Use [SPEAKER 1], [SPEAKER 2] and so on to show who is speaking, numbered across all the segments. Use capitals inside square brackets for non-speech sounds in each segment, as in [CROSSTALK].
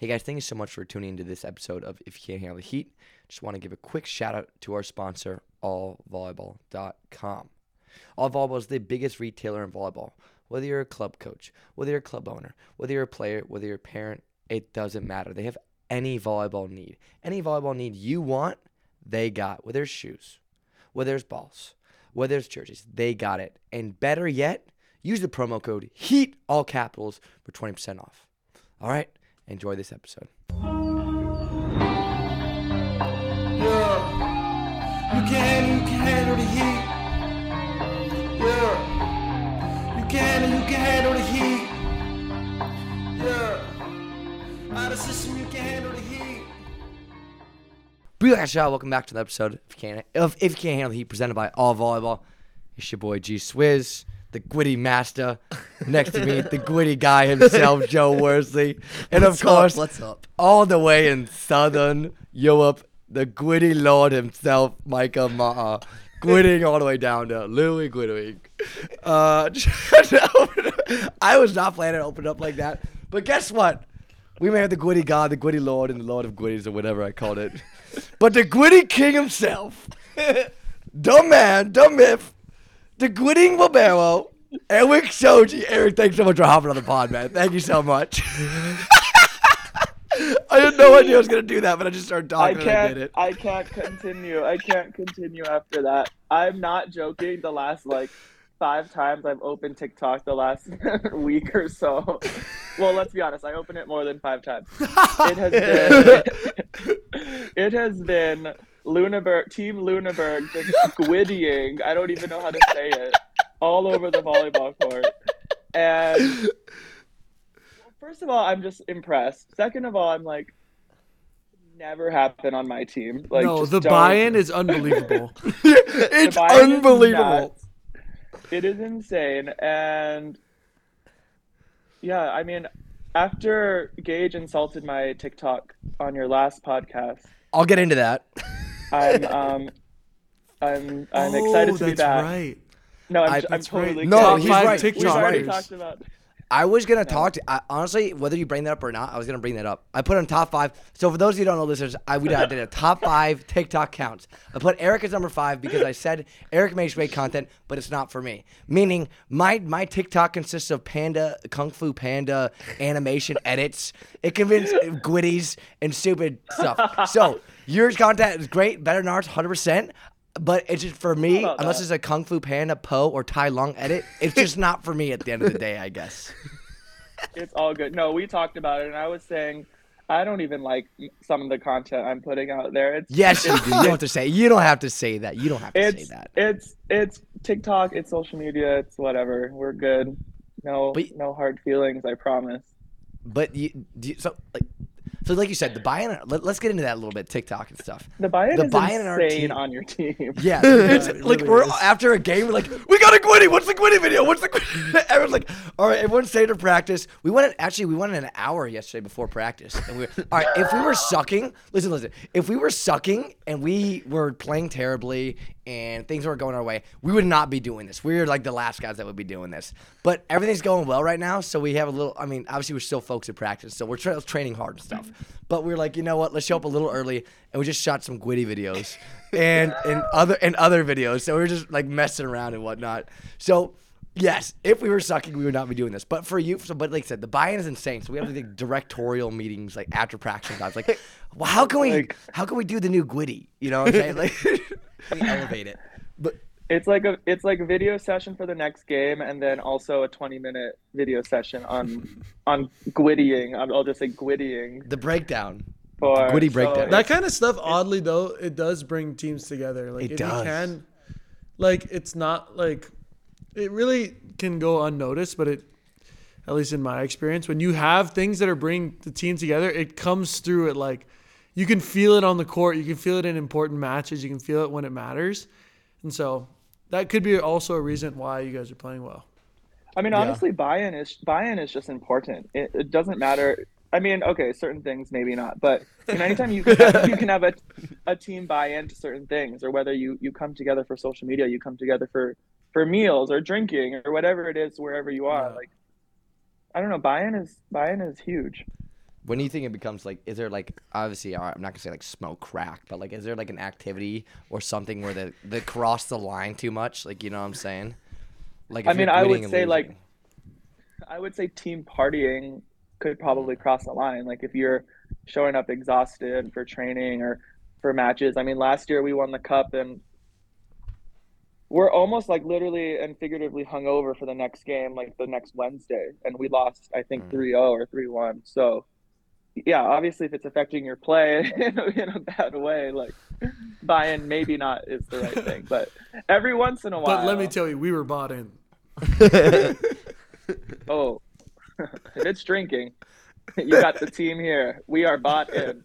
[SPEAKER 1] Hey guys, thank you so much for tuning into this episode of If You Can't Handle the Heat. Just want to give a quick shout out to our sponsor, allvolleyball.com. All Volleyball is the biggest retailer in volleyball. Whether you're a club coach, whether you're a club owner, whether you're a player, whether you're a parent, it doesn't matter. They have any volleyball need. Any volleyball need you want, they got. Whether it's shoes, whether it's balls, whether it's jerseys, they got it. And better yet, use the promo code HEAT, all capitals, for 20% off. All right, enjoy this episode.
[SPEAKER 2] Yeah. You can, you can handle the heat. Yeah. You can you can handle the heat. Yeah. Out of system, you can handle the heat.
[SPEAKER 1] Booyah, Shah, welcome back to the episode if you can't, of if you can't handle the heat, presented by All Volleyball. It's your boy G Swizz, the Gwitty master. Next to me, the Gwitty guy himself, Joe Worsley, and of
[SPEAKER 3] What's up?
[SPEAKER 1] course,
[SPEAKER 3] What's up?
[SPEAKER 1] all the way in Southern Europe, the Gwitty Lord himself, Micah Ma'a. Gwitting all the way down to Louis Gwitting. Uh, [LAUGHS] I was not planning to open up like that, but guess what? We may have the Gwitty God, the Gwitty Lord, and the Lord of Gwitties, or whatever I called it. [LAUGHS] But the Gwitty King himself, [LAUGHS] dumb man, dumb myth, the Gwitting Barbero, Eric Shoji. Eric, thanks so much for hopping on the pod, man. Thank you so much. [LAUGHS] I had no idea I was gonna do that, but I just started
[SPEAKER 4] I
[SPEAKER 1] talking and I
[SPEAKER 4] can't.
[SPEAKER 1] it.
[SPEAKER 4] I can't continue. I can't continue after that. I'm not joking. The last like five times I've opened TikTok the last [LAUGHS] week or so. Well, let's be honest. I open it more than five times. It has [LAUGHS] been. it has been Lüneburg, Team Lüneburg, just squiddying. I don't even know how to say it. All over the volleyball court, and first of all, I'm just impressed. Second of all, I'm like, never happen on my team. Like,
[SPEAKER 3] no, the
[SPEAKER 4] don't-
[SPEAKER 3] buy-in is unbelievable. [LAUGHS]
[SPEAKER 1] it's
[SPEAKER 4] the buy-in is
[SPEAKER 1] unbelievable.
[SPEAKER 4] It is insane, and yeah, I mean, after Gage insulted my TikTok on your last podcast,
[SPEAKER 1] I'll get into that. [LAUGHS]
[SPEAKER 4] I'm um, I'm I'm
[SPEAKER 3] oh,
[SPEAKER 4] excited to be
[SPEAKER 3] that's
[SPEAKER 4] back.
[SPEAKER 3] right.
[SPEAKER 4] No, I'm,
[SPEAKER 1] I-
[SPEAKER 4] I'm totally
[SPEAKER 3] right.
[SPEAKER 1] No, he's
[SPEAKER 3] five
[SPEAKER 1] right.
[SPEAKER 4] We've already talked about.
[SPEAKER 1] I was gonna talk to I, honestly, whether you bring that up or not, I was gonna bring that up. I put on top five. So for those of you who don't know, listeners, I we did, did a top [LAUGHS] five TikTok counts. I put Eric as number five because I said Eric makes great content, but it's not for me. Meaning my my TikTok consists of panda, kung fu panda animation edits. It convinces gwitties and stupid stuff. So your content is great, better than ours, hundred percent. But it's just for me, unless it's a Kung Fu Panda Po or Tai Lung edit, it's just not for me at the end of the day, I guess. [LAUGHS]
[SPEAKER 4] It's all good. No, we talked about it, and I was saying. I don't even like some of the content I'm putting out there. It's
[SPEAKER 1] Yes, you do. You don't have to [LAUGHS] say. You don't have to say that. You don't have to say that.
[SPEAKER 4] it's it's TikTok, it's social media, it's whatever. We're good. No
[SPEAKER 1] But-
[SPEAKER 4] no hard feelings, I promise.
[SPEAKER 1] But you, do you so like, so like you said, the buy-in. Let, us get into that a little bit. TikTok and stuff.
[SPEAKER 4] The buy-in
[SPEAKER 1] The
[SPEAKER 4] is
[SPEAKER 1] buy-in in our
[SPEAKER 4] insane
[SPEAKER 1] team-
[SPEAKER 4] on your team.
[SPEAKER 1] Yeah, [LAUGHS] it's
[SPEAKER 3] it
[SPEAKER 1] like
[SPEAKER 3] really
[SPEAKER 1] we're
[SPEAKER 3] is.
[SPEAKER 1] after a game. We're like, we got a Gwitty. What's the Gwitty video? What's the Gwitty? [LAUGHS] Everyone's like, all right, everyone stay to practice. We went in, actually we went in an hour yesterday before practice, and we were all right. If we were sucking, listen, listen. If we were sucking and we were playing terribly and things weren't going our way, we would not be doing this. We're like the last guys that would be doing this. But everything's going well right now, so we have a little. I mean, obviously we're still folks at practice, so we're tra- training hard and stuff. But we're like, you know what? Let's show up a little early, and we just shot some Gwitty videos and and other and other videos. So we were just like messing around and whatnot. So. Yes, if we were sucking, we would not be doing this. But for you, so but like I said, the buy-in is insane. So we have like directorial meetings like after practice times. Like, [LAUGHS] well, how can we
[SPEAKER 4] Like-
[SPEAKER 1] how can we do the new Gwitty? You know what I'm saying? Like, [LAUGHS] we elevate it. But
[SPEAKER 4] It's like a it's like a video session for the next game and then also a 20 minute video session on [LAUGHS] on gwittying. I'll I'll just say gwittying
[SPEAKER 1] the breakdown.
[SPEAKER 4] for
[SPEAKER 1] Gwitty
[SPEAKER 4] so
[SPEAKER 1] breakdown.
[SPEAKER 3] that kind of stuff, oddly though, it does bring teams together. Like
[SPEAKER 1] It
[SPEAKER 3] if
[SPEAKER 1] does.
[SPEAKER 3] you can, like it's not like it really can go unnoticed, but it, at least in my experience, when you have things that are bringing the team together, it comes through it like you can feel it on the court, you can feel it in important matches, you can feel it when it matters, and so that could be also a reason why you guys are playing well.
[SPEAKER 4] I mean,
[SPEAKER 1] Yeah.
[SPEAKER 4] honestly, buy-in is buy-in is just important. It, it doesn't matter. I mean, okay, certain things maybe not, but you know, anytime you can have, you can have a, a team buy into certain things, or whether you you come together for social media, you come together for for meals or drinking or whatever it is, wherever you are.
[SPEAKER 3] Yeah.
[SPEAKER 4] Like, I don't know, buy-in is buy-in is huge.
[SPEAKER 1] When do you think it becomes like? Is there like obviously all right, I'm not gonna say like smoke crack, but like is there like an activity or something where the the cross the line too much? Like you know what I'm saying? Like
[SPEAKER 4] I mean, I would say, like. I would say team partying could probably
[SPEAKER 1] Mm.
[SPEAKER 4] cross the line. Like if you're showing up exhausted for training or for matches. I mean, last year we won the cup and we're almost like literally and figuratively hungover for the next game, like the next Wednesday, and we lost I think
[SPEAKER 1] Mm.
[SPEAKER 4] 3-0 or 3-1. So yeah, obviously if it's affecting your play [LAUGHS] in a, in a bad way, like buy-in maybe not is the right thing, but every once in a while.
[SPEAKER 3] But let me tell you, we were bought in. [LAUGHS]
[SPEAKER 4] Oh, [LAUGHS] if it's drinking, you got the team here. We are bought in.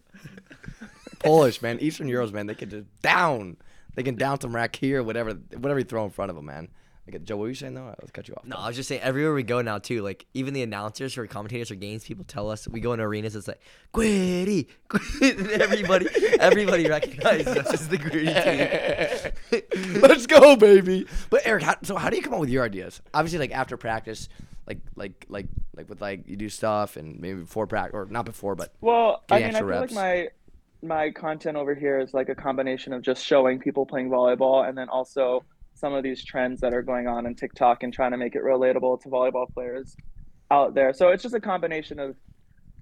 [SPEAKER 1] Polish man, Eastern Euros man, they can just down. They can down some rack here, whatever, whatever you throw in front of them, man. Like, Joe, what were you saying though? Let's cut you off.
[SPEAKER 5] No, I was just saying everywhere we go now too. Like even the announcers or commentators or games, people tell us we go in arenas. It's like Gritty, Gritty. [LAUGHS] everybody, everybody [LAUGHS] recognizes us as the Gritty team. [LAUGHS]
[SPEAKER 1] Let's go, baby. But Eric, how, so how do you come up with your ideas? Obviously, like after practice, like like like like with like you do stuff and maybe before practice or not before, but
[SPEAKER 4] Well, I
[SPEAKER 1] Getting
[SPEAKER 4] mean, I
[SPEAKER 1] extra
[SPEAKER 4] feel
[SPEAKER 1] reps.
[SPEAKER 4] like my my content over here is like a combination of just showing people playing volleyball and then also some of these trends that are going on in TikTok and trying to make it relatable to volleyball players out there. So it's just a combination of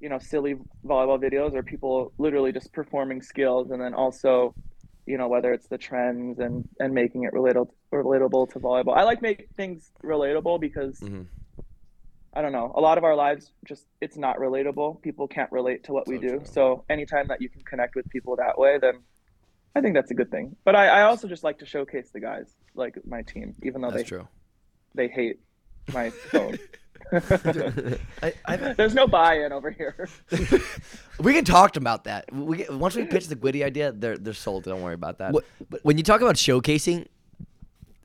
[SPEAKER 4] you know silly volleyball videos or people literally just performing skills and then also you know whether it's the trends and and making it relatable relatable to volleyball. I like make things relatable because
[SPEAKER 1] Mhm.
[SPEAKER 4] I don't know. A lot of our lives just it's not relatable. People can't relate to what we do.
[SPEAKER 1] true.
[SPEAKER 4] So anytime that you can connect with people that way, then I think that's a good thing. But I, I also just like to showcase the guys, like my team, even though
[SPEAKER 1] that's
[SPEAKER 4] they
[SPEAKER 1] true.
[SPEAKER 4] they hate my phone. [LAUGHS]
[SPEAKER 1] I, I, [LAUGHS]
[SPEAKER 4] There's no buy-in over here. [LAUGHS]
[SPEAKER 1] we can talk about that. We once we pitch the Gwitty idea, they're they're sold. Don't worry about that.
[SPEAKER 5] What, when you talk about showcasing,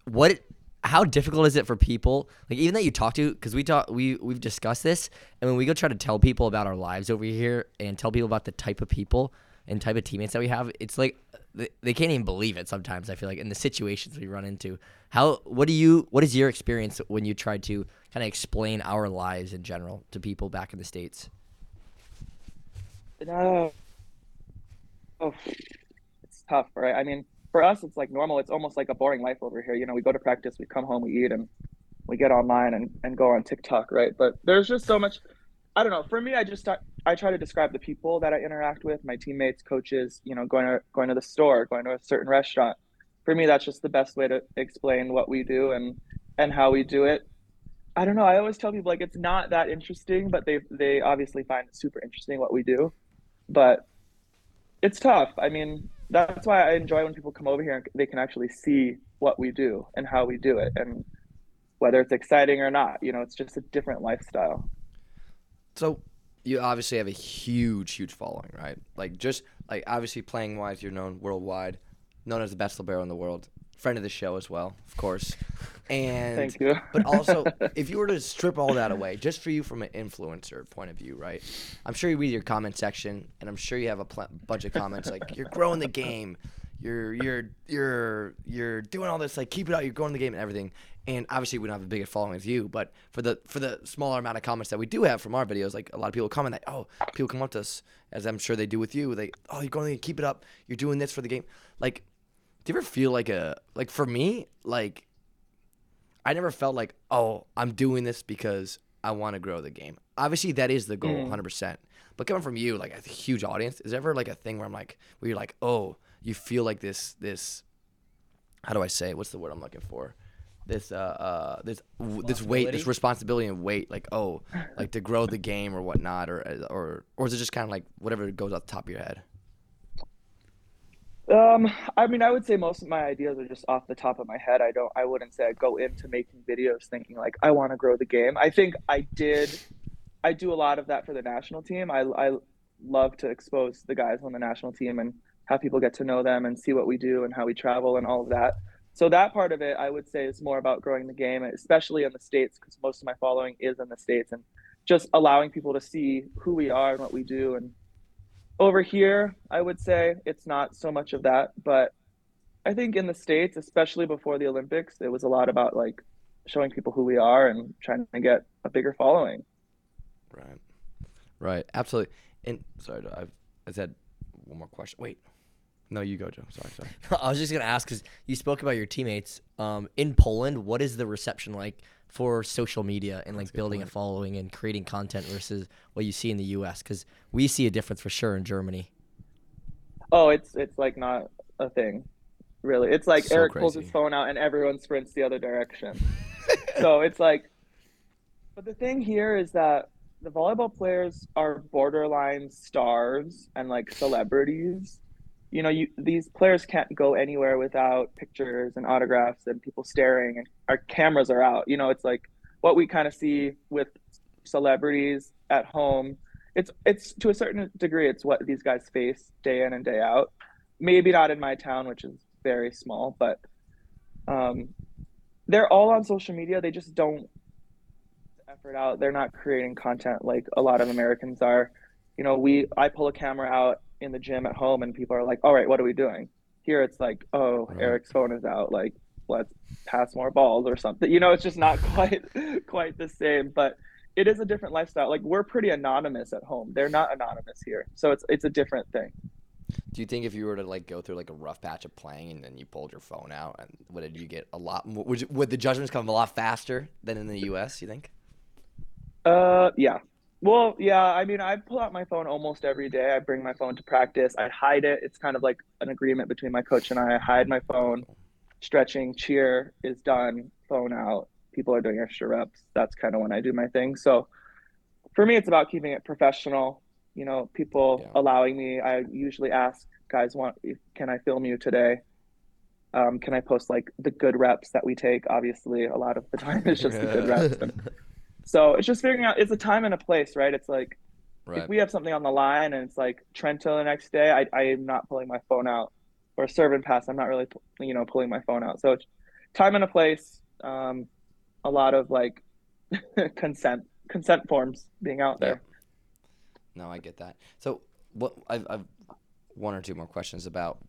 [SPEAKER 5] what, how difficult is it for people? Like even that you talk to, because we talk, we we've discussed this, and when we go try to tell people about our lives over here and tell people about the type of people and type of teammates that we have, it's like they, they can't even believe it. Sometimes I feel like in the situations we run into. How? What do you? What is your experience when you try to kind of explain our lives in general to people back in the states?
[SPEAKER 4] No. Uh, oh, it's tough, right? I mean, for us, it's like normal. It's almost like a boring life over here. You know, we go to practice, we come home, we eat, and we get online and, and go on TikTok, right? But there's just so much. I don't know. For me, I just start, I try to describe the people that I interact with, my teammates, coaches. You know, going to going to the store, going to a certain restaurant. For me, that's just the best way to explain what we do and and how we do it. I don't know. I always tell people like it's not that interesting, but they they obviously find it super interesting what we do. But it's tough. I mean, that's why I enjoy when people come over here and they can actually see what we do and how we do it and whether it's exciting or not. You know, it's just a different lifestyle.
[SPEAKER 1] So you obviously have a huge, huge following, right? Like just like obviously playing wise, you're known worldwide, known as the best libero in the world. Friend of the show as well, of course. And
[SPEAKER 4] Thank you.
[SPEAKER 1] but also, [LAUGHS] if you were to strip all that away, just for you from an influencer point of view, right? I'm sure you read your comment section, and I'm sure you have a pl- bunch of comments like you're growing the game, you're you're you're you're doing all this, like keep it out, you're growing the game and everything. And obviously, we don't have a bigger following as you, but for the for the smaller amount of comments that we do have from our videos, like a lot of people comment that, oh, people come up to us, as I'm sure they do with you, they, oh, you're going to keep it up, you're doing this for the game, like. Do you ever feel like a like for me like I never felt like, oh, I'm doing this because I want to grow the game. Obviously, that is the goal,
[SPEAKER 4] Mm.
[SPEAKER 1] 100%. But coming from you, like a huge audience, is there ever like a thing where I'm like, where you're like, oh, you feel like this, this, how do I say? it? What's the word I'm looking for? This, uh, uh, this, this weight, this responsibility and weight, like, oh, [LAUGHS] like to grow the game or whatnot, or, or, or is it just kind of like whatever goes off the top of your head?
[SPEAKER 4] Um, I mean, I would say most of my ideas are just off the top of my head. I don't, I wouldn't say I go into making videos thinking like I want to grow the game. I think I did, I do a lot of that for the national team. I, I love to expose the guys on the national team and have people get to know them and see what we do and how we travel and all of that. So that part of it, I would say, is more about growing the game, especially in the states, because most of my following is in the states, and just allowing people to see who we are and what we do and over here, I would say it's not so much of that, but I think in the States, especially before the Olympics, it was a lot about like showing people who we are and trying to get a bigger following.
[SPEAKER 1] Right. Right. Absolutely. And sorry, I I said one more question. Wait, no, you go, Joe. Sorry, sorry. [LAUGHS]
[SPEAKER 5] I was just gonna ask because you spoke about your teammates. Um, in Poland, what is the reception like for social media and like building a following and creating content versus what you see in the U.S. Because we see a difference for sure in Germany.
[SPEAKER 4] Oh, it's it's like not a thing, really. It's like
[SPEAKER 1] So
[SPEAKER 4] Eric pulls his phone out and everyone sprints the other direction. [LAUGHS] so it's like, but the thing here is that the volleyball players are borderline stars and like celebrities. You know, you these players can't go anywhere without pictures and autographs and people staring, and our cameras are out. You know, it's like what we kind of see with celebrities at home. It's it's to a certain degree, it's what these guys face day in and day out. Maybe not in my town, which is very small, but um, they're all on social media. They just don't effort out. They're not creating content like a lot of Americans are. You know, we I pull a camera out in the gym at home, and people are like, "All right, what are we doing?" Here, it's like, "Oh,
[SPEAKER 1] Right.
[SPEAKER 4] Eric's phone is out. Like, let's pass more balls or something." [LAUGHS] You know, it's just not [LAUGHS] quite quite the same, but it is a different lifestyle. Like we're pretty anonymous at home. They're not anonymous here, so it's it's a different thing.
[SPEAKER 1] Do you think if you were to like go through like a rough patch of playing and then you pulled your phone out, and what did you get a lot more? Would, you, would the judgments come a lot faster than in the U.S. You think?
[SPEAKER 4] Uh, yeah. Well, yeah. I mean, I pull out my phone almost every day. I bring my phone to practice. I hide it. It's kind of like an agreement between my coach and I. I hide my phone. Stretching, cheer is done. Phone out. People are doing extra reps. That's kind of when I do my thing. So, for me, it's about keeping it professional. You know, people
[SPEAKER 1] Yeah.
[SPEAKER 4] allowing me. I usually ask guys, "Want? Can I film you today?" Um, can I post like the good reps that we take? Obviously, a lot of the time it's just the good [LAUGHS] reps. And so it's just figuring out it's a time and a place, right? It's like
[SPEAKER 1] Right.
[SPEAKER 4] if we have something on the line and it's like Trento the next day, I I am not pulling my phone out or serve and pass. I'm not really you know pulling my phone out. So it's time and a place. Um, a lot of like [LAUGHS] consent consent forms being out there.
[SPEAKER 1] No, I get that. So, what I've, I've one or two more questions about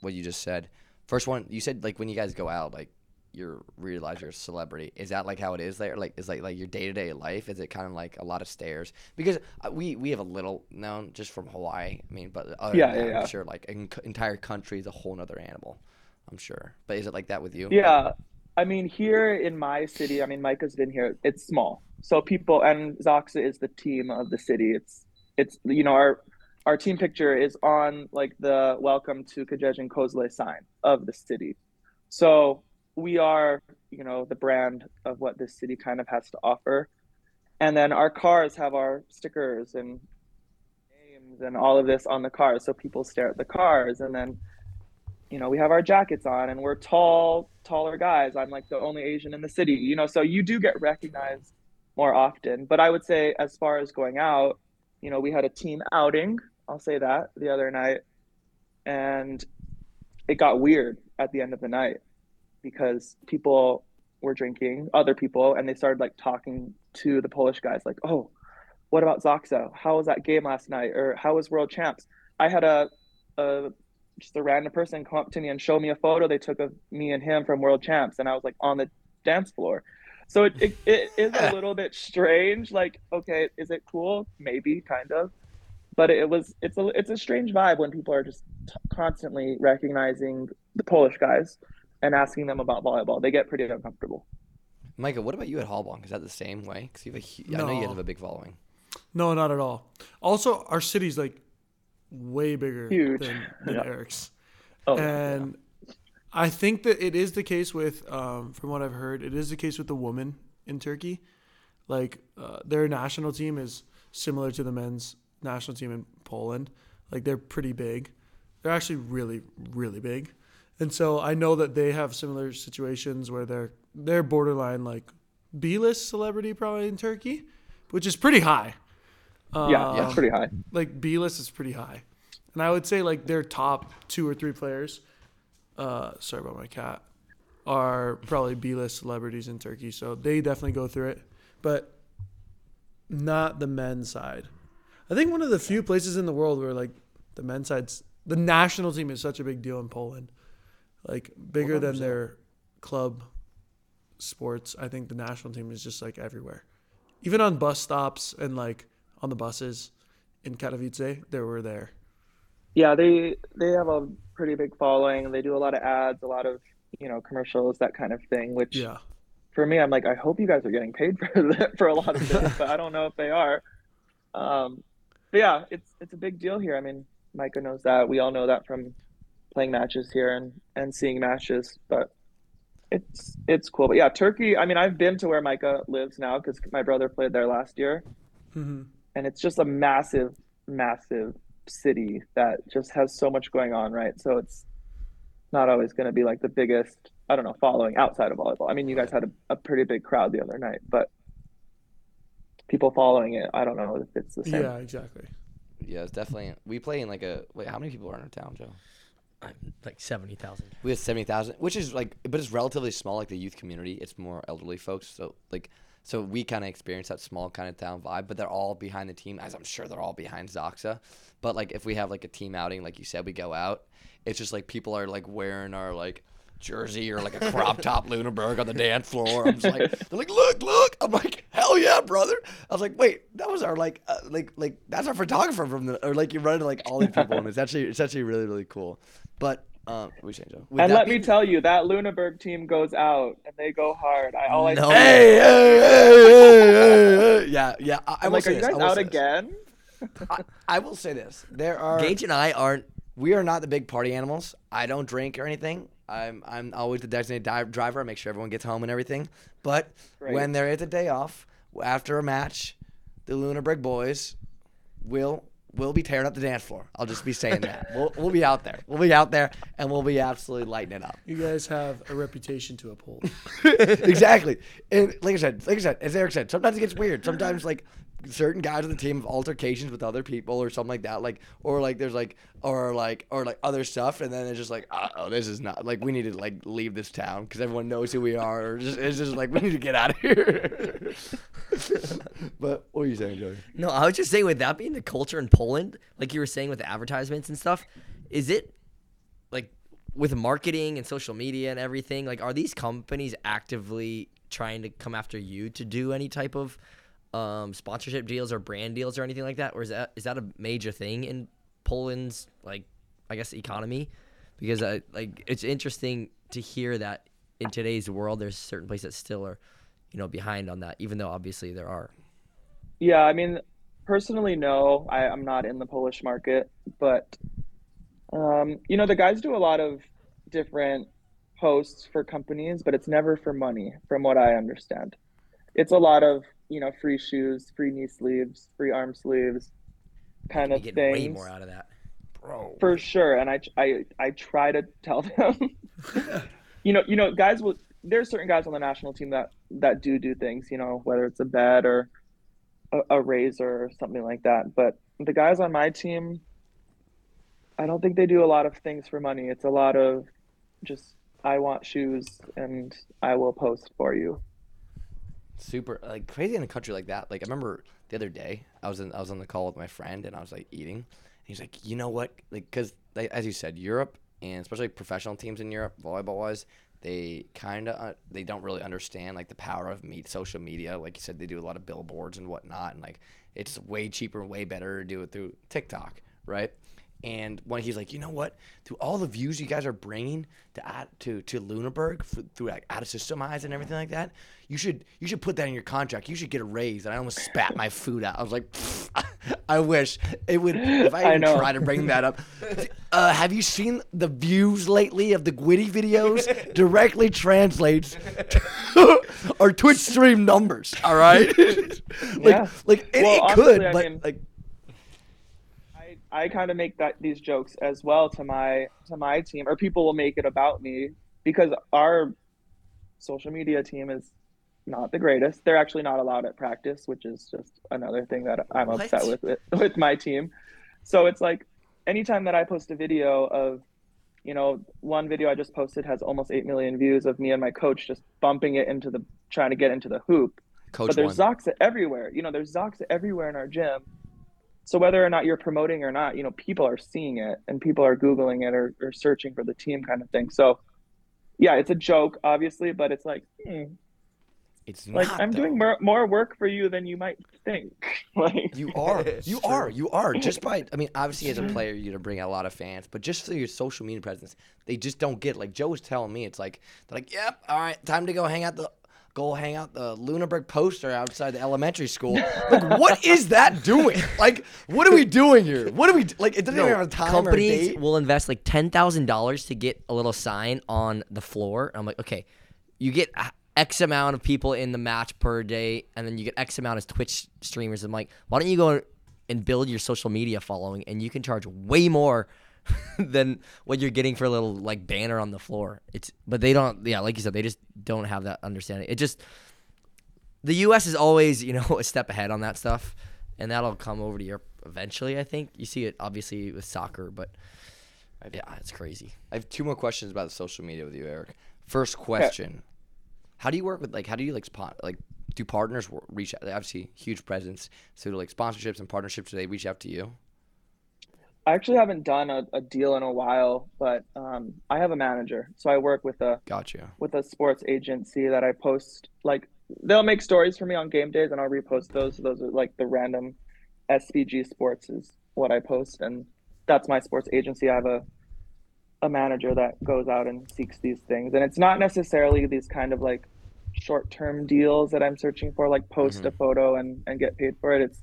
[SPEAKER 1] what you just said. First one, you said like when you guys go out, like you realize you're a celebrity. Is that like how it is there? Like, is like like your day to day life? Is it kind of like a lot of stairs? Because uh, we we have a little known just from Hawaii. I mean, but other
[SPEAKER 4] Yeah,
[SPEAKER 1] than that,
[SPEAKER 4] yeah, yeah.
[SPEAKER 1] I'm sure like an entire country is a whole nother animal. I'm sure. But is it like that with you?
[SPEAKER 4] Yeah. I mean, here in my city, I mean, Micah's been here. It's small, so people and ZAKSA is the team of the city. It's it's you know our our team picture is on like the welcome to Kędzierzyn-Koźle sign of the city. So we are you know the brand of what this city kind of has to offer, and then our cars have our stickers and names and all of this on the cars, so people stare at the cars, and then you know, we have our jackets on and we're tall, taller guys. I'm like the only Asian in the city, you know, so you do get recognized more often. But I would say, as far as going out, you know, we had a team outing, I'll say that the other night, and it got weird at the end of the night because people were drinking, other people, and they started like talking to the Polish guys, like, oh, what about ZAKSA? How was that game last night? Or how was World Champs? I had a, a just a random person come up to me and show me a photo they took of me and him from World Champs, and I was like on the dance floor. So it, it, it is a [LAUGHS] little bit strange. Like, okay, is it cool? Maybe, kind of, but it was it's a it's a strange vibe when people are just t- constantly recognizing the Polish guys and asking them about volleyball. They get pretty uncomfortable.
[SPEAKER 1] Micah, what about you at Halkbank? Is that the same way? Because you have a, hu- I know you have a big following.
[SPEAKER 3] No, not at all. Also, our city's like way bigger
[SPEAKER 4] Huge.
[SPEAKER 3] than, than [LAUGHS]
[SPEAKER 4] Yeah.
[SPEAKER 3] Eric's.
[SPEAKER 4] Oh,
[SPEAKER 3] and I think that it is the case with, um, from what I've heard, it is the case with the women in Turkey. Like uh, their national team is similar to the men's national team in Poland. Like they're pretty big. They're actually really, really big. And so I know that they have similar situations where they're they're borderline like B-list celebrity probably in Turkey, which is pretty high.
[SPEAKER 4] yeah, yeah,
[SPEAKER 3] Um,
[SPEAKER 4] pretty high.
[SPEAKER 3] like B list is pretty high, and I would say like their top two or three players. Uh, sorry about my cat. Are probably B list celebrities in Turkey, so they definitely go through it, but not the men's side. I think one of the few places in the world where like the men's side's the national team is such a big deal in Poland, like bigger than
[SPEAKER 1] 100%.
[SPEAKER 3] their club sports. I think the national team is just like everywhere, even on bus stops and like on the buses. in Katowice, they were there.
[SPEAKER 4] Yeah, they they have a pretty big following. They do a lot of ads, a lot of you know commercials, that kind of thing. Which
[SPEAKER 3] Yeah.
[SPEAKER 4] for me, I'm like, I hope you guys are getting paid for [LAUGHS] that, for a lot of this, but I don't know if they are. Um, but yeah, it's it's a big deal here. I mean, Micah knows that. We all know that from playing matches here and and seeing matches. But it's it's cool. But yeah, Turkey. I mean, I've been to where Micah lives now because my brother played there last year,
[SPEAKER 3] hmm
[SPEAKER 4] and it's just a massive, massive city that just has so much going on, right? So it's not always going to be like the biggest, I don't know, following outside of volleyball. I mean, you guys had a, a pretty big crowd the other night, but people following it, I don't know if it's the same.
[SPEAKER 3] Yeah, exactly.
[SPEAKER 1] Yeah, it's definitely. We play in like a. Wait, how many people are in our town, Joe?
[SPEAKER 5] Like seventy thousand.
[SPEAKER 1] We have seventy thousand, which is like, but it's relatively small. Like the youth community, it's more elderly folks. So like, so we kind of experience that small kind of town vibe. But they're all behind the team, as I'm sure they're all behind ZAKSA. But like, if we have like a team outing, like you said, we go out. It's just like people are like wearing our like jersey or like a crop top [LAUGHS] Lüneburg on the dance floor. I'm just like, they're like, look, look. I'm like, hell yeah, brother. I was like, wait, that was our like, uh, like, like that's our photographer from the, or like you run running like all these [LAUGHS] people, and it's actually, it's actually really, really cool. But um, we saying, Joe?
[SPEAKER 4] And
[SPEAKER 1] that
[SPEAKER 4] let me tell you, that Lüneburg team goes out and they go hard. I all I
[SPEAKER 5] No.
[SPEAKER 1] Hey, hey, hey, hey, hey, hey. Yeah, yeah. I, I
[SPEAKER 4] I'm
[SPEAKER 1] will
[SPEAKER 4] like,
[SPEAKER 1] say
[SPEAKER 4] are you
[SPEAKER 1] this, I
[SPEAKER 4] guys out
[SPEAKER 1] this.
[SPEAKER 4] again?
[SPEAKER 1] I, I will say this: there are
[SPEAKER 5] Gage and I aren't.
[SPEAKER 1] we are not the big party animals. I don't drink or anything. I'm I'm always the designated di- driver. I make sure everyone gets home and everything. But
[SPEAKER 4] Great.
[SPEAKER 1] when there is a day off after a match, the Lüneburg boys will will be tearing up the dance floor. I'll just be saying that. We'll we'll be out there. We'll be out there and we'll be absolutely lighting it up.
[SPEAKER 3] You guys have a reputation to uphold. [LAUGHS]
[SPEAKER 1] exactly. And like I said, like I said, as Eric said, sometimes it gets weird. Sometimes like certain guys on the team have altercations with other people or something like that. Like or like there's like or like or like other stuff, and then it's just like, oh, this is not like we need to like leave this town because everyone knows who we are. Or just it's just like we need to get out of here. [LAUGHS] but what are you saying, Joey?
[SPEAKER 5] No, I was just saying with that being the culture in Poland, like you were saying with advertisements and stuff, is it like with marketing and social media and everything, like are these companies actively trying to come after you to do any type of um, sponsorship deals or brand deals or anything like that? Or is that is that a major thing in Poland's like I guess economy? Because I like it's interesting to hear that in today's world there's certain places that still are, you know, behind on that, even though obviously there are.
[SPEAKER 4] Yeah, I mean, personally, no, I, I'm not in the Polish market, but um, you know, the guys do a lot of different posts for companies, but it's never for money, from what I understand. It's a lot of you know free shoes, free knee sleeves, free arm sleeves, kind
[SPEAKER 5] You
[SPEAKER 4] of
[SPEAKER 5] get
[SPEAKER 4] things
[SPEAKER 5] way more out of that.
[SPEAKER 1] Bro.
[SPEAKER 4] for sure. And I, I, I try to tell them, [LAUGHS] [LAUGHS] you know, you know, guys will. There's certain guys on the national team that that do do things, you know, whether it's a bed or a, a razor or something like that. But the guys on my team, I don't think they do a lot of things for money. It's a lot of just I want shoes and I will post for you.
[SPEAKER 1] Super like crazy in a country like that. Like I remember the other day, I was in I was on the call with my friend and I was like eating. And he's like, you know what? Like, cause like, as you said, Europe and especially professional teams in Europe, volleyball wise, they kind of uh, they don't really understand like the power of meet social media. Like you said, they do a lot of billboards and whatnot, and like it's way cheaper way better to do it through TikTok, right? And when he's like, you know what, through all the views you guys are bringing to to to Lüneburg f- through like out of system eyes and everything like that, you should you should put that in your contract. You should get a raise. And I almost spat my food out. I was like, [LAUGHS] I wish it would. If I
[SPEAKER 4] I
[SPEAKER 1] even try to bring that up, [LAUGHS] uh, have you seen the views lately of the Gwitty videos? [LAUGHS] Directly translates to our Twitch stream numbers. All right, like
[SPEAKER 4] Yeah.
[SPEAKER 1] like it,
[SPEAKER 4] Well,
[SPEAKER 1] it could,
[SPEAKER 4] honestly, I
[SPEAKER 1] but
[SPEAKER 4] mean-
[SPEAKER 1] like
[SPEAKER 4] I, I kind of make that these jokes as well to my to my team, or people will make it about me because our social media team is not the greatest. They're actually not allowed at practice, which is just another thing that I'm
[SPEAKER 5] What?
[SPEAKER 4] upset with it, with my team. So it's like anytime that I post a video of, you know, one video I just posted has almost eight million views of me and my coach just bumping it into the trying to get into the hoop
[SPEAKER 1] coach
[SPEAKER 4] but there's
[SPEAKER 1] one.
[SPEAKER 4] ZAKSA everywhere. You know, there's ZAKSA everywhere in our gym. So whether or not you're promoting or not, you know, people are seeing it and people are Googling it or, or searching for the team kind of thing. So yeah, it's a joke, obviously, but it's like, hmm,
[SPEAKER 1] It's
[SPEAKER 4] Like
[SPEAKER 1] not.
[SPEAKER 4] I'm
[SPEAKER 1] though.
[SPEAKER 4] doing more, more work for you than you might think. [LAUGHS] like
[SPEAKER 1] You are. [LAUGHS] You
[SPEAKER 5] true.
[SPEAKER 1] are. You are. Just by, I mean, obviously as a player, you're gonna bring a lot of fans, but just through your social media presence, they just don't get. Like Joe was telling me, it's like they're like, "Yep, all right, time to go hang out the." Go hang out the Lüneburg poster outside the elementary school. Like, what is that doing? Like, what are we doing here? What are we like? It doesn't even have a time or
[SPEAKER 5] companies
[SPEAKER 1] date.
[SPEAKER 5] will invest like ten thousand dollars to get a little sign on the floor. I'm like, okay, you get X amount of people in the match per day, and then you get X amount of Twitch streamers. I'm like, why don't you go and build your social media following, and you can charge way more [LAUGHS] than what you're getting for a little like banner on the floor. It's but they don't. Yeah, like you said, they just don't have that understanding. It just the U.S. is always you know [LAUGHS] a step ahead on that stuff, and that'll come over to Europe eventually. I think you see it obviously with soccer, but yeah, it's crazy.
[SPEAKER 1] I have two more questions about the social media with you, Eric. First question: How do you work with like? How do you like spot like? Do partners reach out? Obviously, huge presence. So, do, like sponsorships and partnerships, do they reach out to you?
[SPEAKER 4] I actually haven't done a, a deal in a while, but um, I have a manager, so I work with a
[SPEAKER 1] Got you.
[SPEAKER 4] with a sports agency that I post like they'll make stories for me on game days and I'll repost those. Those are like the random SVG sports is what I post and that's my sports agency. I have a a manager that goes out and seeks these things. And it's not necessarily these kind of like short term deals that I'm searching for, like post a photo and, and get paid for it. It's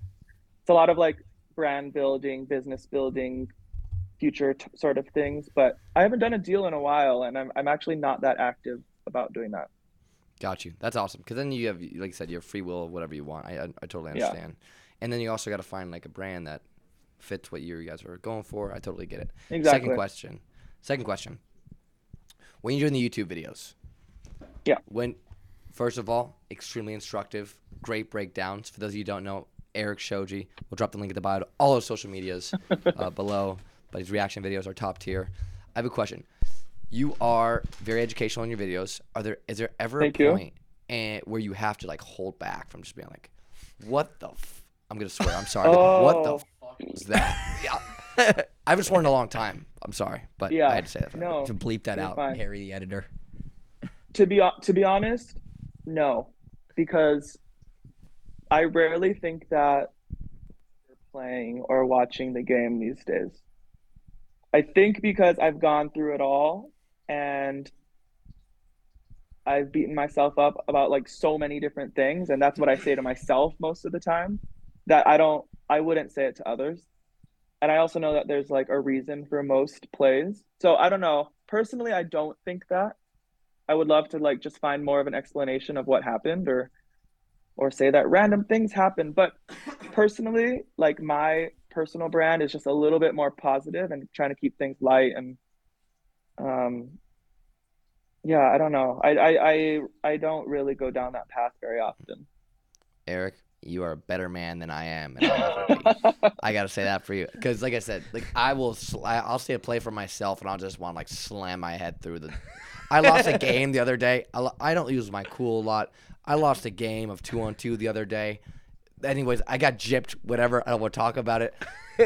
[SPEAKER 4] it's a lot of like brand building, business building, future t- sort of things. But I haven't done a deal in a while, and I'm I'm actually not that active about doing that.
[SPEAKER 1] Got you. That's awesome. Because then you have, like I said, you have free will of whatever you want. I, I, I totally
[SPEAKER 4] Yeah.
[SPEAKER 1] understand. And then you also got to find like a brand that fits what you guys are going for. I totally get it.
[SPEAKER 4] Exactly.
[SPEAKER 1] Second question. Second question. When you're doing the YouTube videos,
[SPEAKER 4] Yeah.
[SPEAKER 1] When, first of all, extremely instructive, great breakdowns. For those of you who don't know, Eric Shoji. We'll drop the link at the bio to all his social medias [LAUGHS] uh, below. But his reaction videos are top tier. I have a question. You are very educational in your videos. Are there is there ever
[SPEAKER 4] Thank
[SPEAKER 1] a point and where you have to like hold back from just being like, what the? F-? I'm gonna swear. I'm sorry. but What the
[SPEAKER 4] Oh.
[SPEAKER 1] fuck was that? yeah. [LAUGHS] I haven't sworn in a long time. I'm sorry, but
[SPEAKER 4] Yeah.
[SPEAKER 1] I had to say that.
[SPEAKER 4] No.
[SPEAKER 5] To bleep that out,
[SPEAKER 4] fine.
[SPEAKER 5] Harry the editor.
[SPEAKER 4] to be to be honest, no, because I rarely think that they're playing or watching the game these days. I think because I've gone through it all and I've beaten myself up about like so many different things and that's what I say to myself most of the time that I don't I wouldn't say it to others. And I also know that there's like a reason for most plays. So I don't know. Personally, I don't think that. I would love to like just find more of an explanation of what happened or or say that random things happen. But personally, like my personal brand is just a little bit more positive and trying to keep things light and um yeah, I don't know. I I I, I don't really go down that path very often.
[SPEAKER 1] Eric, you are a better man than I am. And I'll never be. [LAUGHS] I gotta say that for you, because like I said, like I will, sl- I'll say a play for myself, and I'll just want to like slam my head through the. [LAUGHS] I lost a game the other day. I, lo- I don't use my cool a lot. I lost a game of two on two the other day. Anyways, I got gypped. Whatever. I don't want to talk about it.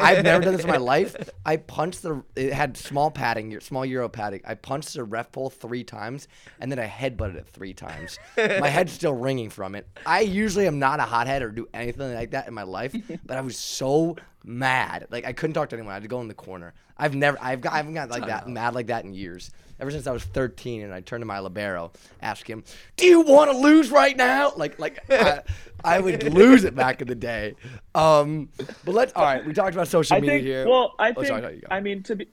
[SPEAKER 1] I've never done this in my [LAUGHS] life. I punched the. It had small padding, small Euro padding. I punched the ref pole three times, and then I headbutted it three times. My head's still ringing from it. I usually am not a hothead or do anything like that in my life, [LAUGHS] but I was so mad. Like I couldn't talk to anyone. I had to go in the corner. I've never. I've got. I haven't got like that mad like that in years. Ever since I was 13, and I turned to my libero, ask him, "Do you want to lose right now?" Like, like I, I would [LAUGHS] lose it back in the day. Um, but let's. All right, we talked about social
[SPEAKER 4] I
[SPEAKER 1] media
[SPEAKER 4] think
[SPEAKER 1] here.
[SPEAKER 4] well, I
[SPEAKER 1] Oh,
[SPEAKER 4] think
[SPEAKER 1] sorry, no.
[SPEAKER 4] I mean to be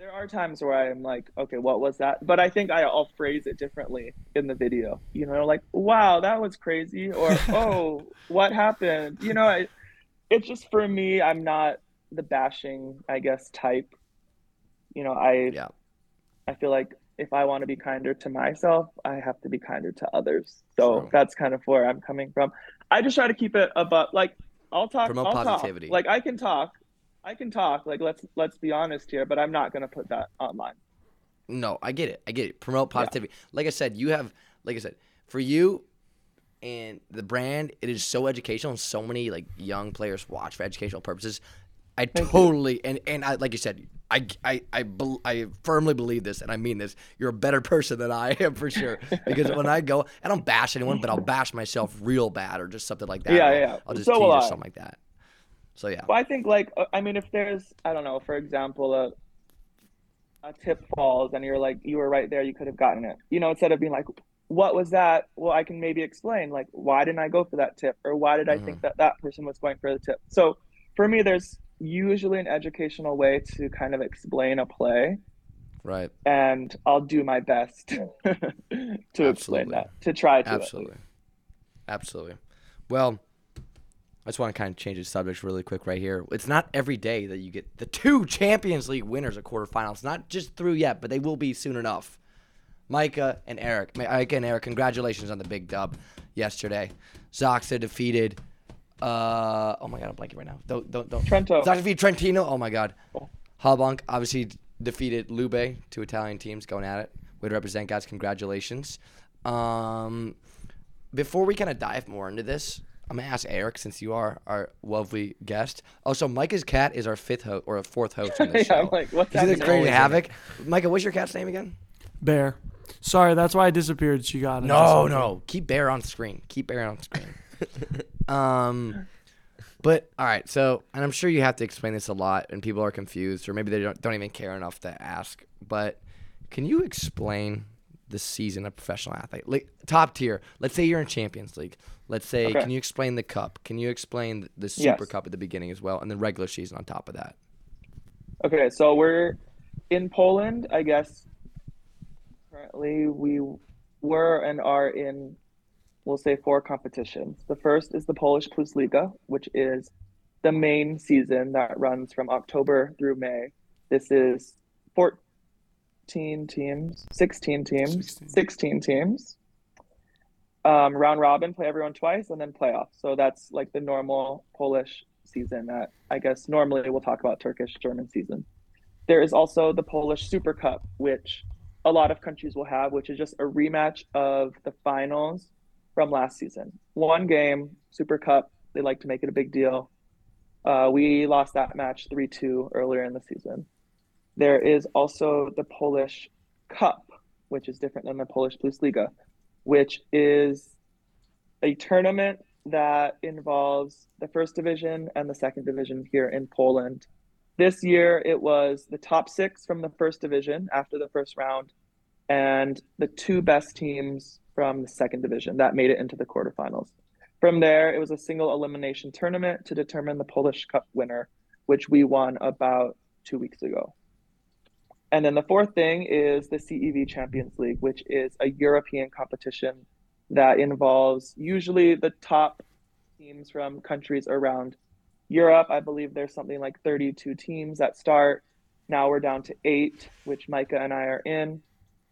[SPEAKER 4] there are times where I'm like, okay, what was that? But I think I, I'll phrase it differently in the video. You know, like, wow, that was crazy, or [LAUGHS] oh, what happened? You know, I, it's just for me. I'm not the bashing, I guess, type. You know, I
[SPEAKER 1] yeah.
[SPEAKER 4] I feel like if I want to be kinder to myself, I have to be kinder to others. So
[SPEAKER 1] True.
[SPEAKER 4] that's kind of where I'm coming from. I just try to keep it above like I'll talk
[SPEAKER 1] Promote
[SPEAKER 4] I'll
[SPEAKER 1] positivity.
[SPEAKER 4] Talk. Like I can talk. I can talk. Like let's let's be honest here, but I'm not going to put that online.
[SPEAKER 1] No, I get it. I get it. Promote positivity. Like I said, you have, like I said, for you and the brand, it is so educational, and so many like young players watch for educational purposes. I totally and and I, like you said, I I I, bel I firmly believe this, and I mean this. You're a better [LAUGHS] person than I am for sure. Because when I go, I don't bash anyone, but I'll bash myself real bad or just something like that.
[SPEAKER 4] Yeah,
[SPEAKER 1] I'll,
[SPEAKER 4] yeah.
[SPEAKER 1] I'll just
[SPEAKER 4] So
[SPEAKER 1] tease or something like that. So yeah.
[SPEAKER 4] Well, I think like uh, I mean, if there's I don't know, for example, a a tip falls and you're like you were right there, you could have gotten it. You know, instead of being like, "What was that?" Well, I can maybe explain like why didn't I go for that tip or why did I think that that person was going for the tip. So for me, there's usually an educational way to kind of explain a play,
[SPEAKER 1] Right.
[SPEAKER 4] and I'll do my best [LAUGHS] to explain that to try to.
[SPEAKER 1] Absolutely. Absolutely. Well, I just want to kind of change the subject really quick right here. It's not every day that you get the two [LAUGHS] Champions League winners of quarterfinals. Not just through yet, but they will be soon enough. Micah and Eric. Micah and Eric, congratulations on the big dub yesterday. ZAKSA defeated. Uh, oh my god, I'm blanking right now. Don't don't don't.
[SPEAKER 4] Trento.
[SPEAKER 1] ZAKSA defeated Trentino. Oh my god. Halkbank obviously defeated Lube, two Italian teams going at it. Way to represent, guys. Congratulations. Um, before we kind of dive more into this, I'm gonna ask Eric since you are our lovely guest. Also, Micah's cat is our fifth host or fourth host on [LAUGHS] the
[SPEAKER 4] Yeah,
[SPEAKER 1] show.
[SPEAKER 4] I'm like, what's
[SPEAKER 1] He's the
[SPEAKER 4] happening?
[SPEAKER 1] crazy havoc. Micah, what's your cat's name again?
[SPEAKER 3] Bear. Sorry, that's why I disappeared. She got it.
[SPEAKER 1] No, no. Keep Bear on screen. Keep Bear on screen. [LAUGHS] um, but all right. So, and I'm sure you have to explain this a lot, and people are confused, or maybe they don't don't even care enough to ask. But can you explain the season of professional athlete, like top tier? Let's say you're in Champions League. Let's say,
[SPEAKER 4] Okay.
[SPEAKER 1] can you explain the cup? Can you explain the Super
[SPEAKER 4] Yes.
[SPEAKER 1] Cup at the beginning as well, and the regular season on top of that?
[SPEAKER 4] Okay, so we're in Poland, I guess. Currently, we were and are in, we'll say, four competitions. The first is the Polish Plus Liga, which is the main season that runs from October through May. This is 14 teams, 16 teams,
[SPEAKER 3] 16.
[SPEAKER 4] 16 teams. Um, round robin, play everyone twice, and then playoffs. So that's like the normal Polish season that I guess normally we'll talk about Turkish German season. There is also the Polish Super Cup, which a lot of countries will have, which is just a rematch of the finals from last season. One game, Super Cup, they like to make it a big deal. Uh, we lost that match 3 2 earlier in the season. There is also the Polish Cup, which is different than the Polish Plus Liga, which is a tournament that involves the first division and the second division here in Poland. This year, it was the top six from the first division after the first round, and the two best teams from the second division that made it into the quarterfinals. From there, it was a single elimination tournament to determine the Polish Cup winner, which we won about two weeks ago. And then the fourth thing is the CEV Champions League, which is a European competition that involves usually the top teams from countries around Europe. I believe there's something like 32 teams that start. Now we're down to eight, which Micah and I are in.